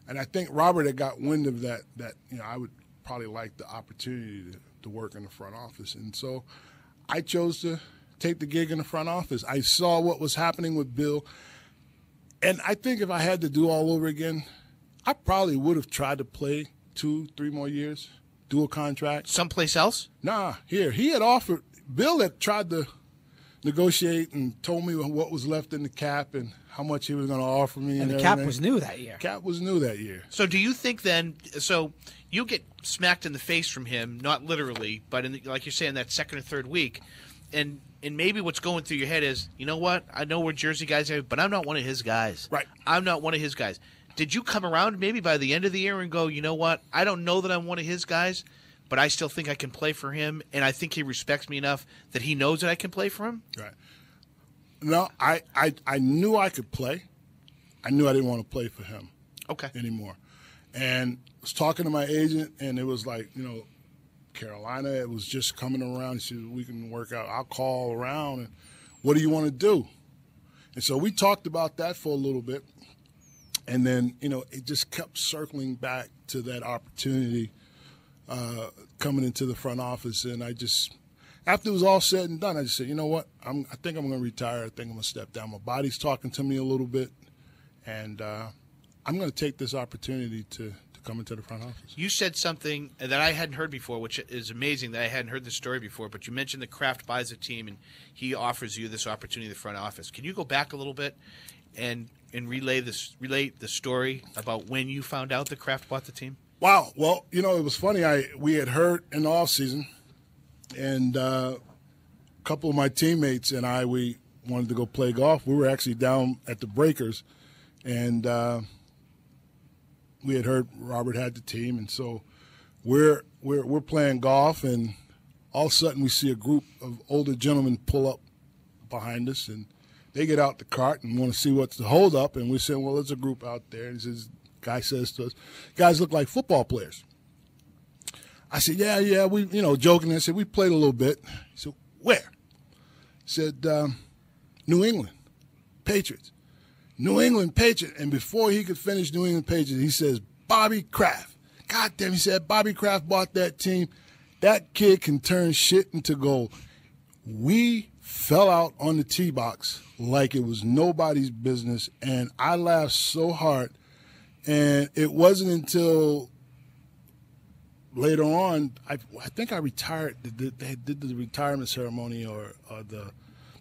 and I think Robert had got wind of that. That you know, I would probably like the opportunity to, to work in the front office, and so I chose to take the gig in the front office. I saw what was happening with Bill, and I think if I had to do all over again, I probably would have tried to play two, three more years do a contract. Someplace else? Nah, here. He had offered, Bill had tried to negotiate and told me what was left in the cap and how much he was going to offer me. And, and the cap was new that year. Cap was new that year. So do you think then, so you get smacked in the face from him, not literally, but in the, like you're saying, that second or third week, and and maybe what's going through your head is, you know what? I know we're Jersey guys, are, but I'm not one of his guys. Right. I'm not one of his guys did you come around maybe by the end of the year and go, you know what? I don't know that I'm one of his guys, but I still think I can play for him, and I think he respects me enough that he knows that I can play for him. Right. No, I I, I knew I could play. I knew I didn't want to play for him. Okay. Anymore, and I was talking to my agent, and it was like you know, Carolina. It was just coming around. He said we can work out. I'll call around, and what do you want to do? And so we talked about that for a little bit and then you know it just kept circling back to that opportunity uh, coming into the front office, and I just after it was all said and done, I just said, you know what, I'm, I think I'm going to retire. I think I'm going to step down. My body's talking to me a little bit, and uh, I'm going to take this opportunity to, to come into the front office. You said something that I hadn't heard before, which is amazing that I hadn't heard the story before. But you mentioned that Kraft buys a team and he offers you this opportunity in the front office. Can you go back a little bit and and relay this relate the story about when you found out that Kraft bought the team? Wow. Well, you know, it was funny. I we had heard in the off season, and uh, a couple of my teammates and I we wanted to go play golf. We were actually down at the Breakers, and uh, we had heard Robert had the team, and so we're we're we're playing golf, and all of a sudden we see a group of older gentlemen pull up behind us, and they get out the cart and want to see what's the holdup. And we say, well, there's a group out there. And this guy says to us, guys look like football players. I said, yeah, yeah, we, you know, joking. I said, we played a little bit. He said, where? He said, um, New England, Patriots. New England Patriots. And before he could finish New England Patriots, he says, Bobby Kraft. God damn, he said, Bobby Kraft bought that team. That kid can turn shit into gold. We fell out on the tee box like it was nobody's business. And I laughed so hard. And it wasn't until later on, I, I think I retired. They did the retirement ceremony or, or the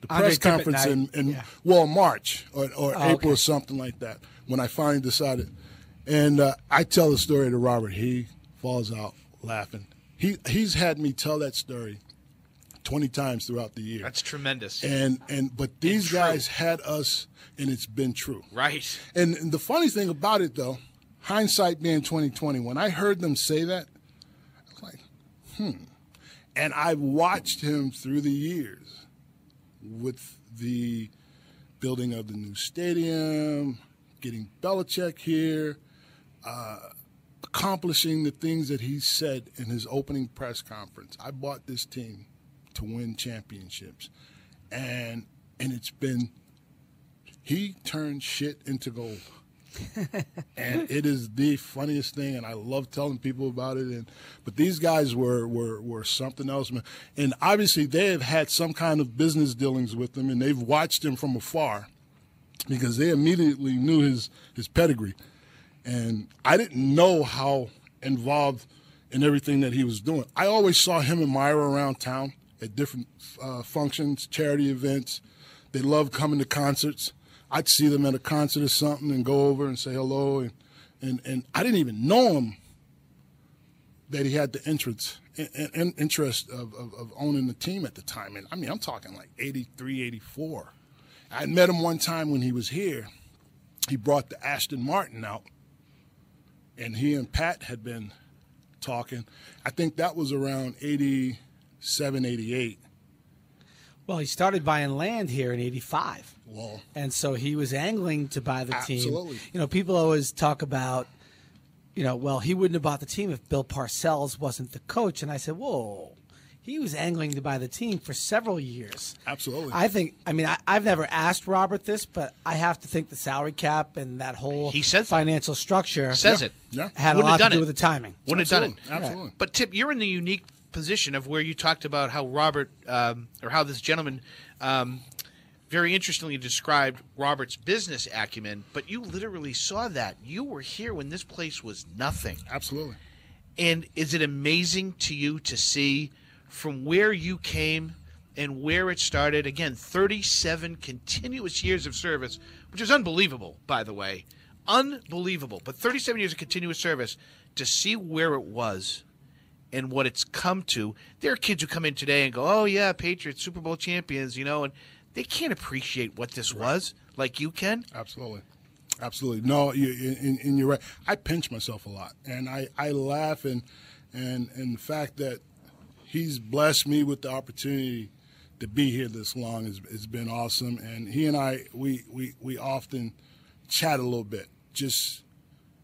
the press conference in, in yeah. well March or, or oh, April okay. or something like that when I finally decided. And uh, I tell the story to Robert. He falls out laughing. He he's had me tell that story twenty times throughout the year. That's tremendous. And and but these guys had us, and it's been true. Right. And, and the funny thing about it, though, hindsight being twenty twenty, when I heard them say that, I was like, hmm. And I've watched him through the years with the building of the new stadium, getting Belichick here, uh, accomplishing the things that he said in his opening press conference. I bought this team to win championships, and and it's been he turned shit into gold. and it is the funniest thing, and I love telling people about it. And but these guys were were were something else, man. And obviously, they have had some kind of business dealings with him, and they've watched him from afar because they immediately knew his his pedigree. And I didn't know how involved in everything that he was doing. I always saw him and Myra around town at different uh, functions, charity events. They love coming to concerts I'd see them at a concert or something and go over and say hello. And, and, and I didn't even know him that he had the interest, in, interest of, of, of, owning the team at the time. And I mean, I'm talking like 83, 84. I met him one time when he was here. He brought the Aston Martin out, and he and Pat had been talking. I think that was around 87, 88. Well, he started buying land here in 85. Well, and so he was angling to buy the absolutely. team. You know, people always talk about, you know, well, he wouldn't have bought the team if Bill Parcells wasn't the coach. And I said, whoa, he was angling to buy the team for several years. Absolutely. I think, I mean, I, have never asked Robert this, but I have to think the salary cap and that whole he says financial structure says it yeah. had Wouldn't a lot to do it. with the timing. Wouldn't have done it. Absolutely. But, Tip, you're in the unique position of where you talked about how Robert, um, or how this gentleman um, very interestingly described Robert's business acumen, but you literally saw that. You were here when this place was nothing. Absolutely. And is it amazing to you to see from where you came and where it started? Again, 37 continuous years of service, which is unbelievable, by the way. Unbelievable. But 37 years of continuous service to see where it was and what it's come to. There are kids who come in today and go, "Oh yeah, Patriots Super Bowl champions," you know, and they can't appreciate what this right. was like you can. Absolutely. Absolutely. No, you, and, and, you're right. I pinch myself a lot, and I, I laugh, and, and, and the fact that he's blessed me with the opportunity to be here this long has, has been awesome. And he and I, we, we, we often chat a little bit. Just,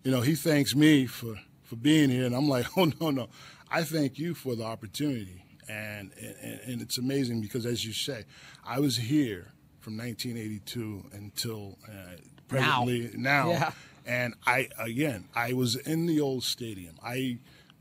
you know, he thanks me for, for being here, and I'm like, oh, no, no. I thank you for the opportunity and, and, and it's amazing because, as you say, I was here from 1982 until uh, presently now. now. Yeah. And I, again, I was in the old stadium. I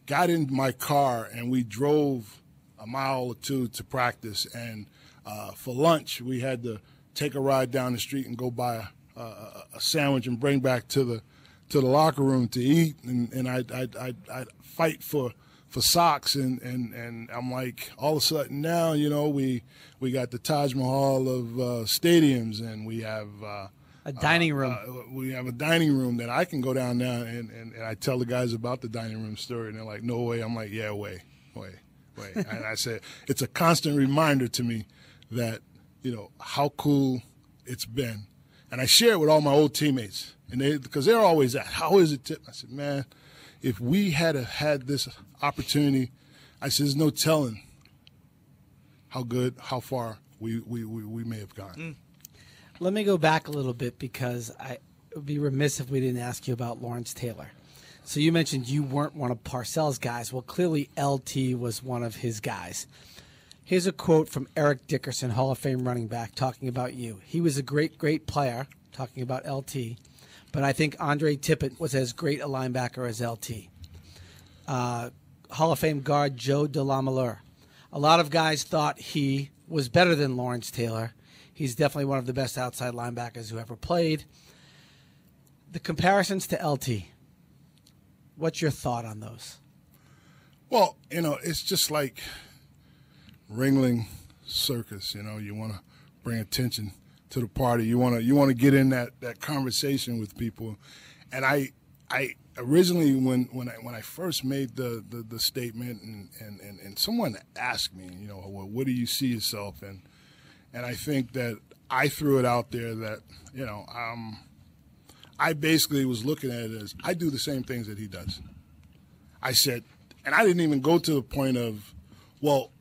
got in my car and we drove a mile or two to practice. And uh, for lunch, we had to take a ride down the street and go buy a, a, a sandwich and bring back to the to the locker room to eat. And, and I'd, I'd, I'd, I'd fight for for socks and, and, and I'm like all of a sudden now you know we we got the Taj Mahal of uh, stadiums and we have uh, a dining room. uh, we have a dining room that I can go down now and, and, and, I tell the guys about the dining room story and they're like no way. I'm like yeah way way way. And I said it's a constant reminder to me that you know how cool it's been. And I share it with all my old teammates and they because they're always at how is it? Tip I said man if we had had this opportunity, I said, there's no telling how good, how far we we, we, we may have gone. Mm. Let me go back a little bit because I would be remiss if we didn't ask you about Lawrence Taylor. So you mentioned you weren't one of Parcells' guys. Well, clearly LT was one of his guys. Here's a quote from Eric Dickerson, Hall of Fame running back, talking about you. He was a great, great player, talking about LT, but I think Andre Tippett was as great a linebacker as LT. Uh, Hall of Fame guard Joe DeLamielleure. A lot of guys thought he was better than Lawrence Taylor. He's definitely one of the best outside linebackers who ever played. The comparisons to LT. What's your thought on those? Well, you know, it's just like Ringling Circus. You know, you want to bring attention to the party. You want to you want to get in that that conversation with people. And I I originally when when I when I first made the the, the statement and, and, and, and someone asked me, you know, well, what do you see yourself in? And I think that I threw it out there that you know um, I basically was looking at it as I do the same things that he does. I said, and I didn't even go to the point of, well,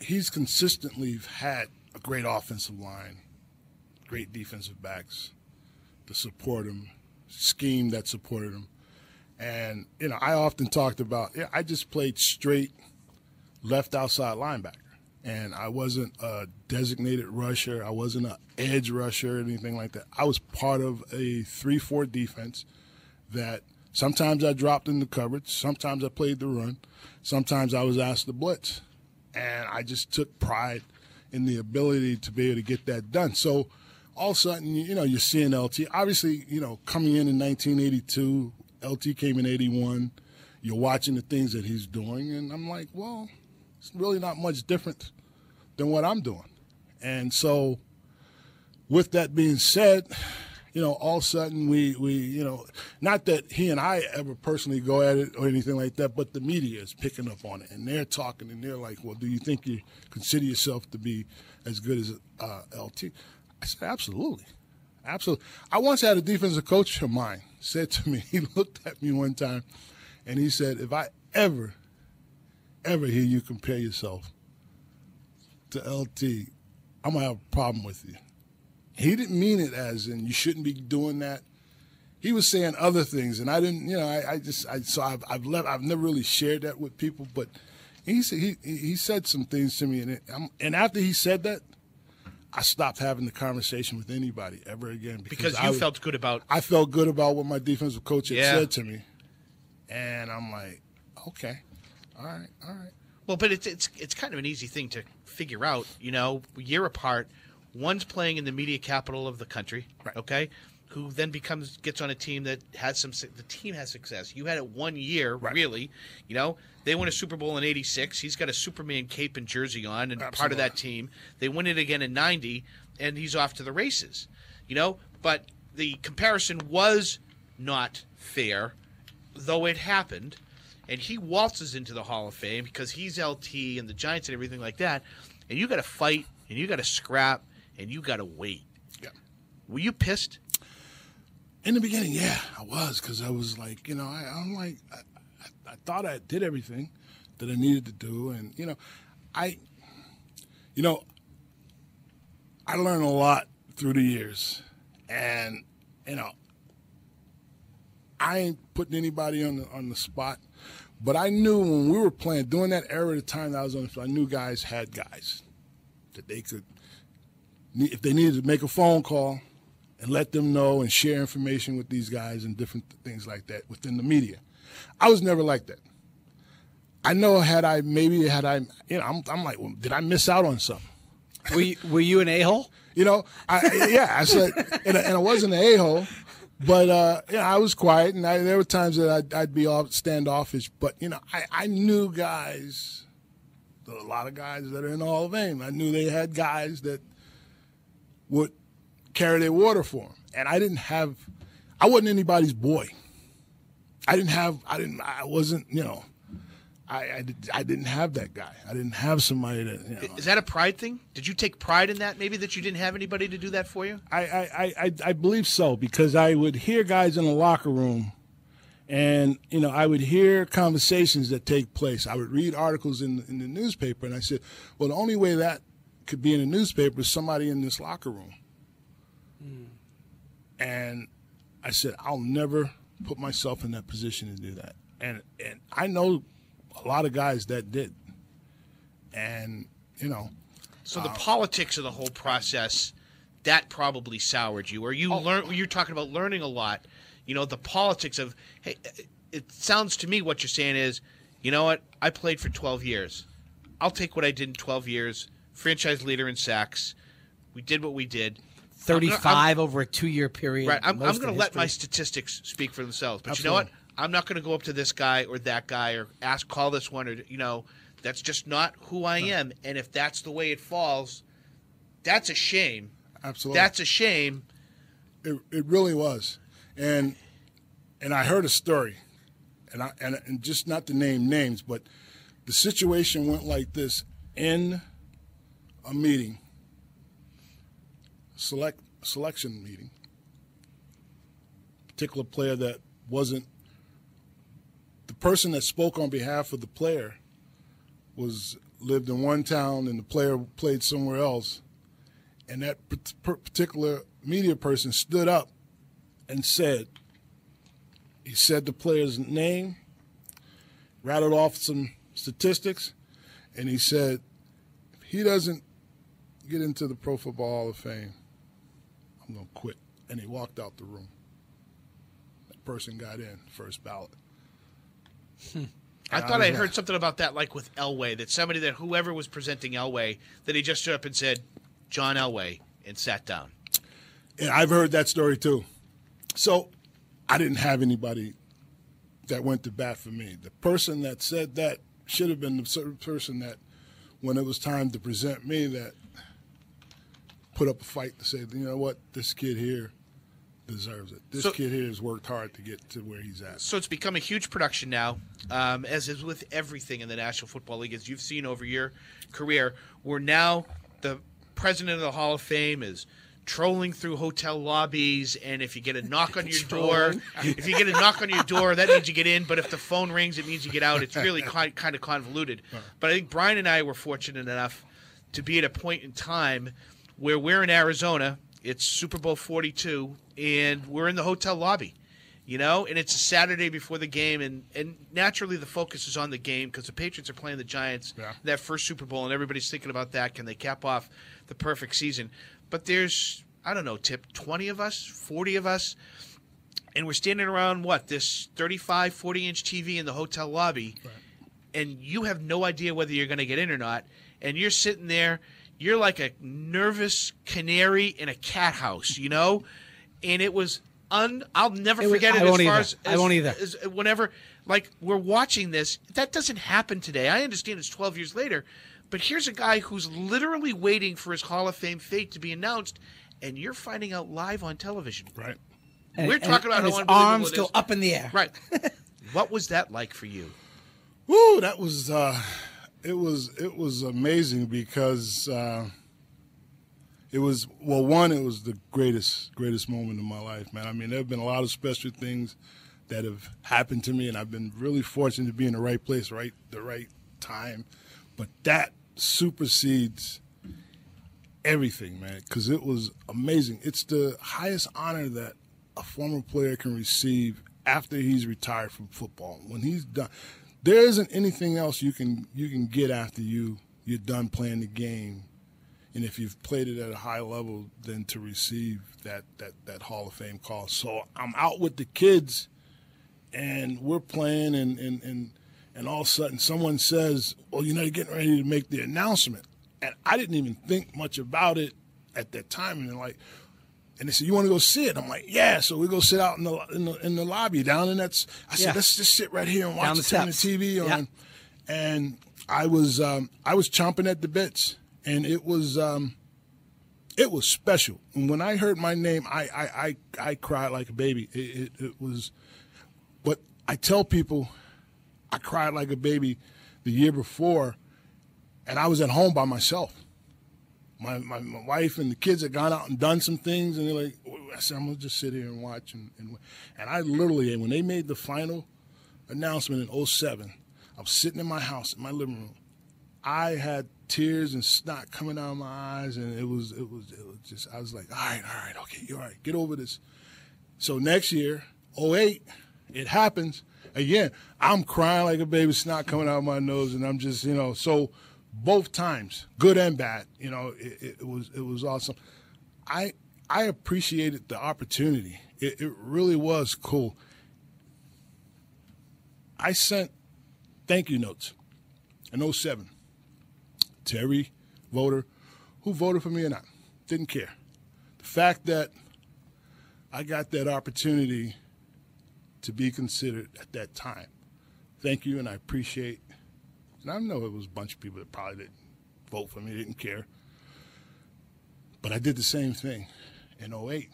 he's consistently had a great offensive line, great defensive backs to support him, scheme that supported him. And, you know, I often talked about, yeah, I just played straight left outside linebacker. And I wasn't a designated rusher. I wasn't an edge rusher or anything like that. I was part of a 3 4 defense that sometimes I dropped in the coverage, sometimes I played the run, sometimes I was asked to blitz and I just took pride in the ability to be able to get that done. So all of a sudden, you know, you're seeing LT. Obviously, you know, coming in in 1982, LT came in 81. You're watching the things that he's doing, and I'm like, well, it's really not much different than what I'm doing. And so, with that being said, you know, all of a sudden we, we, you know, not that he and I ever personally go at it or anything like that, but the media is picking up on it and they're talking and they're like, well, do you think you consider yourself to be as good as uh, LT? I said, absolutely. Absolutely. I once had a defensive coach of mine said to me, he looked at me one time and he said, if I ever, ever hear you compare yourself to LT, I'm going to have a problem with you. He didn't mean it as in you shouldn't be doing that. He was saying other things, and I didn't. You know, I, I just I so I've I've left. I've never really shared that with people, but he said he he said some things to me, and it, and after he said that, I stopped having the conversation with anybody ever again because, because you I, felt good about. I felt good about what my defensive coach had yeah. said to me, and I'm like, okay, all right, all right. Well, but it's it's it's kind of an easy thing to figure out. You know, year apart One's playing in the media capital of the country. Right. Okay. Who then becomes gets on a team that has some. The team has success. You had it one year, right. really. You know, they won a Super Bowl in '86. He's got a Superman cape and jersey on, and Absolutely. part of that team. They win it again in '90, and he's off to the races. You know, but the comparison was not fair, though it happened, and he waltzes into the Hall of Fame because he's LT and the Giants and everything like that. And you got to fight, and you got to scrap, and you got to wait. Yeah. Were you pissed? In the beginning, yeah, I was because I was like, you know, I, am like, I, I, I, thought I did everything that I needed to do, and you know, I, you know, I learned a lot through the years, and you know, I ain't putting anybody on the on the spot, but I knew when we were playing during that era of the time that I was on, I knew guys had guys that they could if they needed to make a phone call and let them know and share information with these guys and different things like that within the media. I was never like that. I know had I maybe had I you know I'm, I'm like well, did I miss out on something? Were you, were you an a hole? You know, I, yeah, I said, and, and I wasn't an a hole, but uh, you know, I was quiet, and I, there were times that I'd, I'd be off standoffish. But you know, I, I knew guys, a lot of guys that are in the Hall of Fame. I knew they had guys that would carry their water for them. And I didn't have, I wasn't anybody's boy. I didn't have, I didn't, I wasn't, you know, I, I, I didn't have that guy. I didn't have somebody that, you know. Is that a pride thing? Did you take pride in that, maybe, that you didn't have anybody to do that for you? I, I, I, I believe so because I would hear guys in the locker room and, you know, I would hear conversations that take place. I would read articles in, in the newspaper and I said, well, the only way that could be in a newspaper, is somebody in this locker room. And I said, I'll never put myself in that position to do that. And and I know a lot of guys that did. And, you know, So the uh, politics of the whole process, that probably soured you. Or you oh. learn you're talking about learning a lot. You know, the politics of hey it sounds to me what you're saying is, you know what? I played for 12 years. I'll take what I did in 12 years. Franchise leader in sacks. We did what we did. I'm gonna- I'm- 35 over a two year period. Right. I'm, I'm going to let my statistics speak for themselves. But you know what? I'm not going to go up to this guy or that guy or ask, call this one or, you know, that's just not who I am. And if that's the way it falls, that's a shame. absolutely. That's a shame. It, it really was, and and I heard a story, and I and, and just not to name names, but the situation went like this in a meeting, select selection meeting. Particular player that wasn't the person that spoke on behalf of the player was lived in one town and the player played somewhere else and that particular media person stood up and said, he said the player's name, rattled off some statistics, and he said, he doesn't get into the Pro Football Hall of Fame, I'm going to quit. And he walked out the room. That person got in, first ballot. I thought I heard something about that, like with Elway, that somebody that whoever was presenting Elway, that he just stood up and said, John Elway, and sat down. And I've heard that story too. So I didn't have anybody that went to bat for me. The person that said that should have been the person that, when it was time to present me, that put up a fight to say, you know what, this kid here deserves it. This So- kid here has worked hard to get to where he's at. So it's become a huge production now, um, as is with everything in the National Football League, as you've seen over your career. Where now the president of the Hall of Fame is trolling through hotel lobbies, and if you get a knock on your door, if you get a knock on your door, that means you get in. But if the phone rings, it means you get out. It's really kind kind of convoluted. But I think Brian and I were fortunate enough to be at a point in time where we're in Arizona. It's Super Bowl 42, and we're in the hotel lobby, you know, and it's a Saturday before the game, and, and naturally the focus is on the game because the Patriots are playing the Giants Yeah. that first Super Bowl, and everybody's thinking about that. Can they cap off the perfect season? But there's, I don't know, Tip, 20 of us, 40 of us, and we're standing around what, this 35, 40 inch TV in the hotel lobby and you have no idea whether you're going to get in or not, and you're sitting there, you're like a nervous canary in a cat house, you know, and it was un. I'll never It was- forget it. I as won't far either. as, I won't either. as- whenever, like, we're watching this, that doesn't happen today. I understand it's 12 years later, but here's a guy who's literally waiting for his Hall of Fame fate to be announced, and you're finding out live on television. Right. And- We're and- talking about and how his unbelievable arms it go is. up in the air. Right. what was that like for you? Woo, that was uh, it was it was amazing because uh, it was well one it was the greatest greatest moment of my life, man. I mean, there have been a lot of special things that have happened to me, and I've been really fortunate to be in the right place, right the right time. But that supersedes everything, man, because it was amazing. It's the highest honor that a former player can receive after he's retired from football. When he's done, there isn't anything else you can you can get after you you're done playing the game, and if you've played it at a high level, then to receive that that that Hall of Fame call. So I'm out with the kids, and we're playing, and and and. And all of a sudden, someone says, "Well, you know, you're getting ready to make the announcement," and I didn't even think much about it at that time. And like, and they said, "You want to go sit?" I'm like, "Yeah." So we go sit out in the in the, in the lobby down, and that's I said, Yeah. "Let's just sit right here and watch Down the, the turn the steps. TV on." And I was um, I was chomping at the bits, and it was um, it was special. And when I heard my name, I I I, I cried like a baby. It, it, it was, but I tell people, I cried like a baby the year before, and I was at home by myself my, my, my wife and the kids had gone out and done some things, and they're like, I said, I'm gonna just sit here and watch. And, and, and I literally, when they made the final announcement in 07, I was sitting in my house, in my living room. I had tears and snot coming out of my eyes, and it was it was it was just I was like, all right, all right, okay, you're all right, get over this. So next year, 08, it happens again. I'm crying like a baby, snot coming out of my nose, and I'm just you know so both times, good and bad. You know, it, it was it was awesome. I I appreciated the opportunity. It, it really was cool. I sent thank you notes in 07 to every voter who voted for me or not. Didn't care. The fact that I got that opportunity to be considered at that time. Thank you, and I appreciate. And I know it was a bunch of people that probably didn't vote for me, didn't care. But I did the same thing in 08.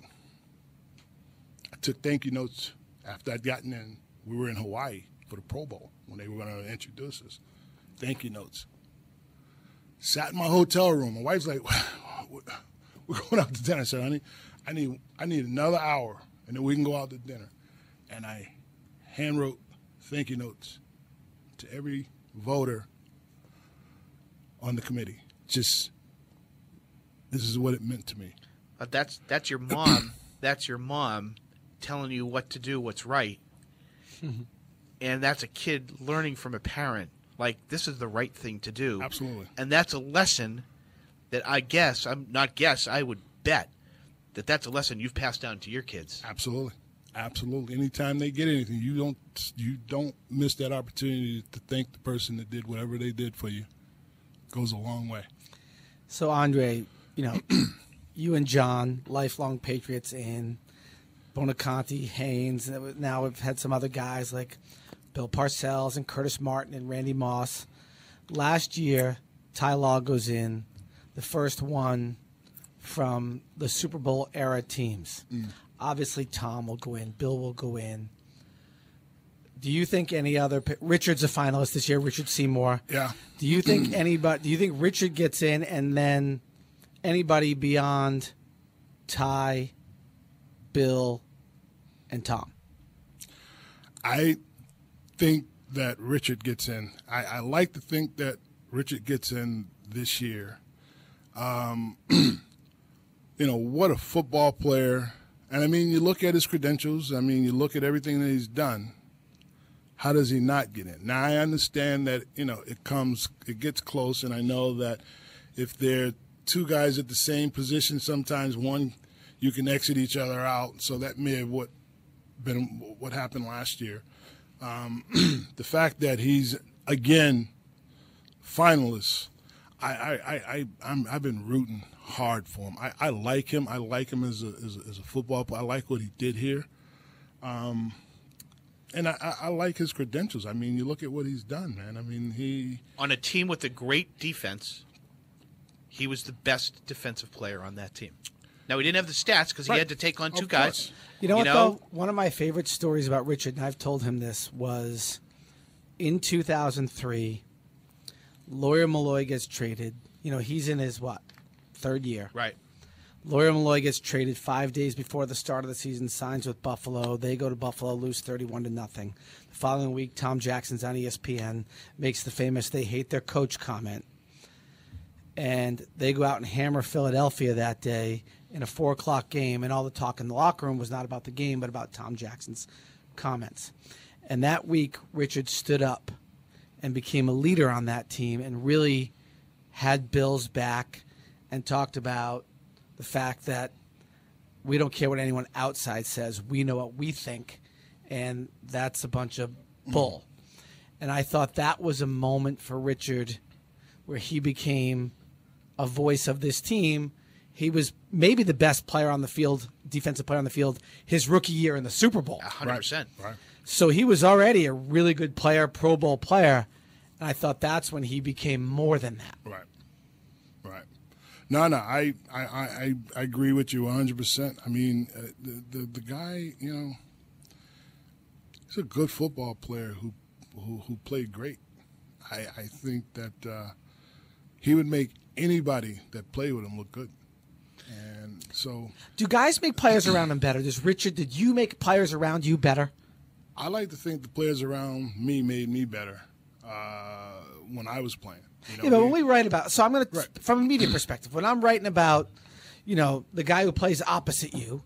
I took thank you notes after I'd gotten in. We were in Hawaii for the Pro Bowl when they were going to introduce us. Thank you notes. Sat in my hotel room. My wife's like, "We're going out to dinner." I said, "Honey, I need I need another hour, and then we can go out to dinner." And I handwrote thank you notes to every voter on the committee. Just this is what it meant to me. But that's that's your mom. that's your mom telling you what to do, what's right. and that's a kid learning from a parent. Like this is the right thing to do. Absolutely. And that's a lesson that I guess I'm not guess I would bet that that's a lesson you've passed down to your kids. Absolutely. Absolutely. Anytime they get anything, you don't you don't miss that opportunity to thank the person that did whatever they did for you. Goes a long way. So Andre, you know, you and John, lifelong Patriots in Buoniconti, Haynes. Now we've had some other guys like Bill Parcells and Curtis Martin and Randy Moss. Last year, Ty Law goes in, the first one from the Super Bowl era teams. Mm. Obviously, Tom will go in, Bill will go in. Do you think any other Richard's a finalist this year? Richard Seymour. Yeah. Do you think anybody? Do you think Richard gets in, and then anybody beyond Ty, Bill, and Tom? I think that Richard gets in. I, I like to think that Richard gets in this year. Um, you know, what a football player. And I mean, you look at his credentials, I mean, you look at everything that he's done. How does he not get in? Now, I understand that, you know, it comes, it gets close, and I know that if there are two guys at the same position, sometimes one, you can exit each other out. So that may have what been what happened last year. Um, the fact that he's again finalist, I I I, I I'm, I've been rooting hard for him. I, I like him. I like him as a, as a as a football player. I like what he did here. Um, and I, I, I like his credentials. I mean, you look at what he's done, man. I mean, he On a team with a great defense, he was the best defensive player on that team. Now he didn't have the stats because he Right. had to take on two guys. You know what though? One of my favorite stories about Richard, and I've told him this, was in 2003. Lawyer Milloy gets traded. You know, he's in his what third year. Right. Lawyer Milloy gets traded five days before the start of the season, signs with Buffalo. They go to Buffalo, lose 31 to nothing. The following week, Tom Jackson's on ESPN, makes the famous they hate their coach comment. And they go out and hammer Philadelphia that day in a four o'clock game. And all the talk in the locker room was not about the game, but about Tom Jackson's comments. And that week, Richard stood up and became a leader on that team and really had Bill's back and talked about the fact that we don't care what anyone outside says. We know what we think, and that's a bunch of bull. And I thought that was a moment for Richard where he became a voice of this team. He was maybe the best player on the field, defensive player on the field, his rookie year in the Super Bowl. 100%. right. So he was already a really good player, Pro Bowl player. And I thought that's when he became more than that. Right. Right. No, no, I, I, I, I agree with you 100%. I mean, uh, the, the, the guy, you know, he's a good football player who, who, who played great. I, I think that uh, he would make anybody that played with him look good. And so Do guys make players around him better? Does Richard, did you make players around you better? I like to think the players around me made me better. Uh, when I was playing. You know, Yeah, but we- when we write about, so I'm going Right. to, from a media perspective, when I'm writing about, you know, the guy who plays opposite you,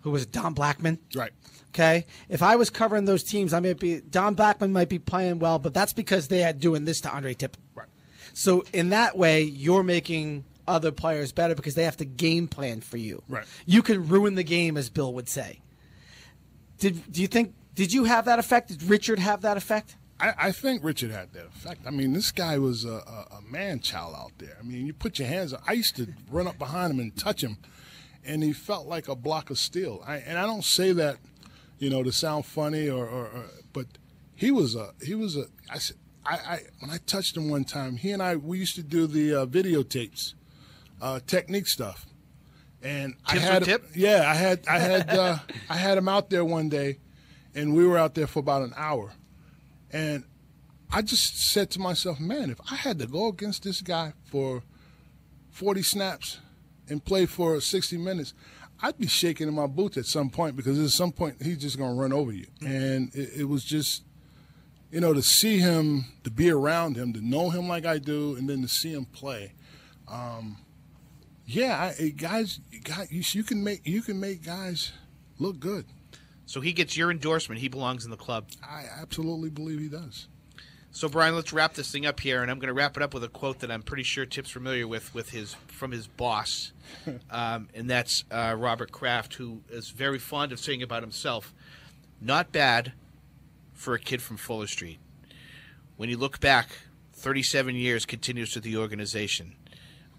who was Don Blackburn. right. Okay, if I was covering those teams, I might be Don Blackburn might be playing well, but that's because they had doing this to Andre Tippett. Right. So in that way, you're making other players better because they have to game plan for you. Right. You can ruin the game, as Bill would say. Did do you think? Did you have that effect? Did Richard have that effect? I, I think Richard had that effect. I mean, this guy was a, a, a man child out there. I mean, you put your hands. On I used to run up behind him and touch him, and he felt like a block of steel. I, and I don't say that, you know, to sound funny or, or, or but he was a he was a. I said I, I when I touched him one time, he and I we used to do the uh, videotapes, uh, technique stuff, and I had yeah I had I had uh, I had him out there one day, and we were out there for about an hour. And I just said to myself, man, if I had to go against this guy for 40 snaps and play for 60 minutes, I'd be shaking in my boots at some point because at some point he's just going to run over you. And it, it was just, you know, to see him, to be around him, to know him like I do, and then to see him play. Um, yeah, I, guys, guys, you, you can make you can make guys look good. So he gets your endorsement. He belongs in the club. I absolutely believe he does. So Brian, let's wrap this thing up here, and I'm going to wrap it up with a quote that I'm pretty sure Tip's familiar with, with his from his boss, um, and that's uh, Robert Kraft, who is very fond of saying about himself, "Not bad for a kid from Fuller Street." When you look back, 37 years continues with the organization.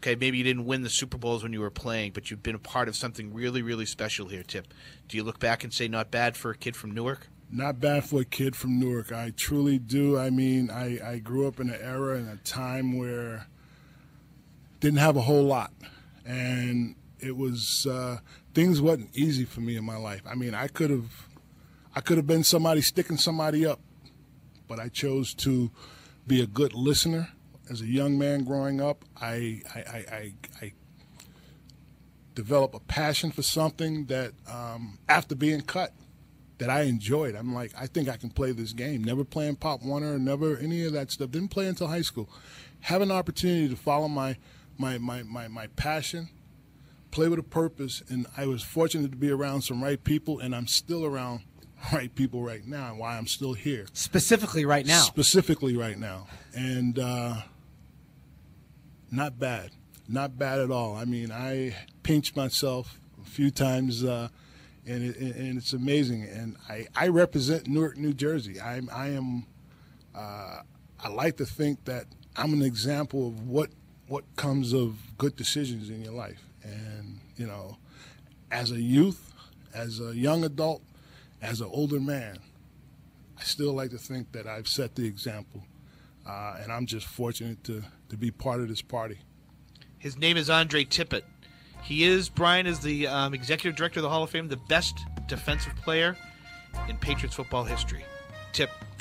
Okay, maybe you didn't win the Super Bowls when you were playing, but you've been a part of something really, really special here, Tip. Do you look back and say, "Not bad for a kid from Newark"? Not bad for a kid from Newark. I truly do. I mean, I, I grew up in an era and a time where didn't have a whole lot, and it was uh, things wasn't easy for me in my life. I mean, I could have I could have been somebody sticking somebody up, but I chose to be a good listener. As a young man growing up, I I, I, I, I developed a passion for something that um, after being cut that I enjoyed. I'm like, I think I can play this game. Never playing Pop Warner, never any of that stuff. Didn't play until high school. Have an opportunity to follow my my my my, my passion, play with a purpose, and I was fortunate to be around some right people, and I'm still around right people right now, and why I'm still here. Specifically, right now. Specifically right now. And uh, not bad. Not bad at all. I mean, I pinched myself a few times, uh, and, it, and it's amazing. And I, I represent Newark, New Jersey. I, I am, uh, I like to think that I'm an example of what, what comes of good decisions in your life. And, you know, as a youth, as a young adult, as an older man, I still like to think that I've set the example, uh, and I'm just fortunate to, to be part of this party. His name is Andre Tippett. He is, Brian, is the um, executive director of the Hall of Fame, the best defensive player in Patriots football history. Tip,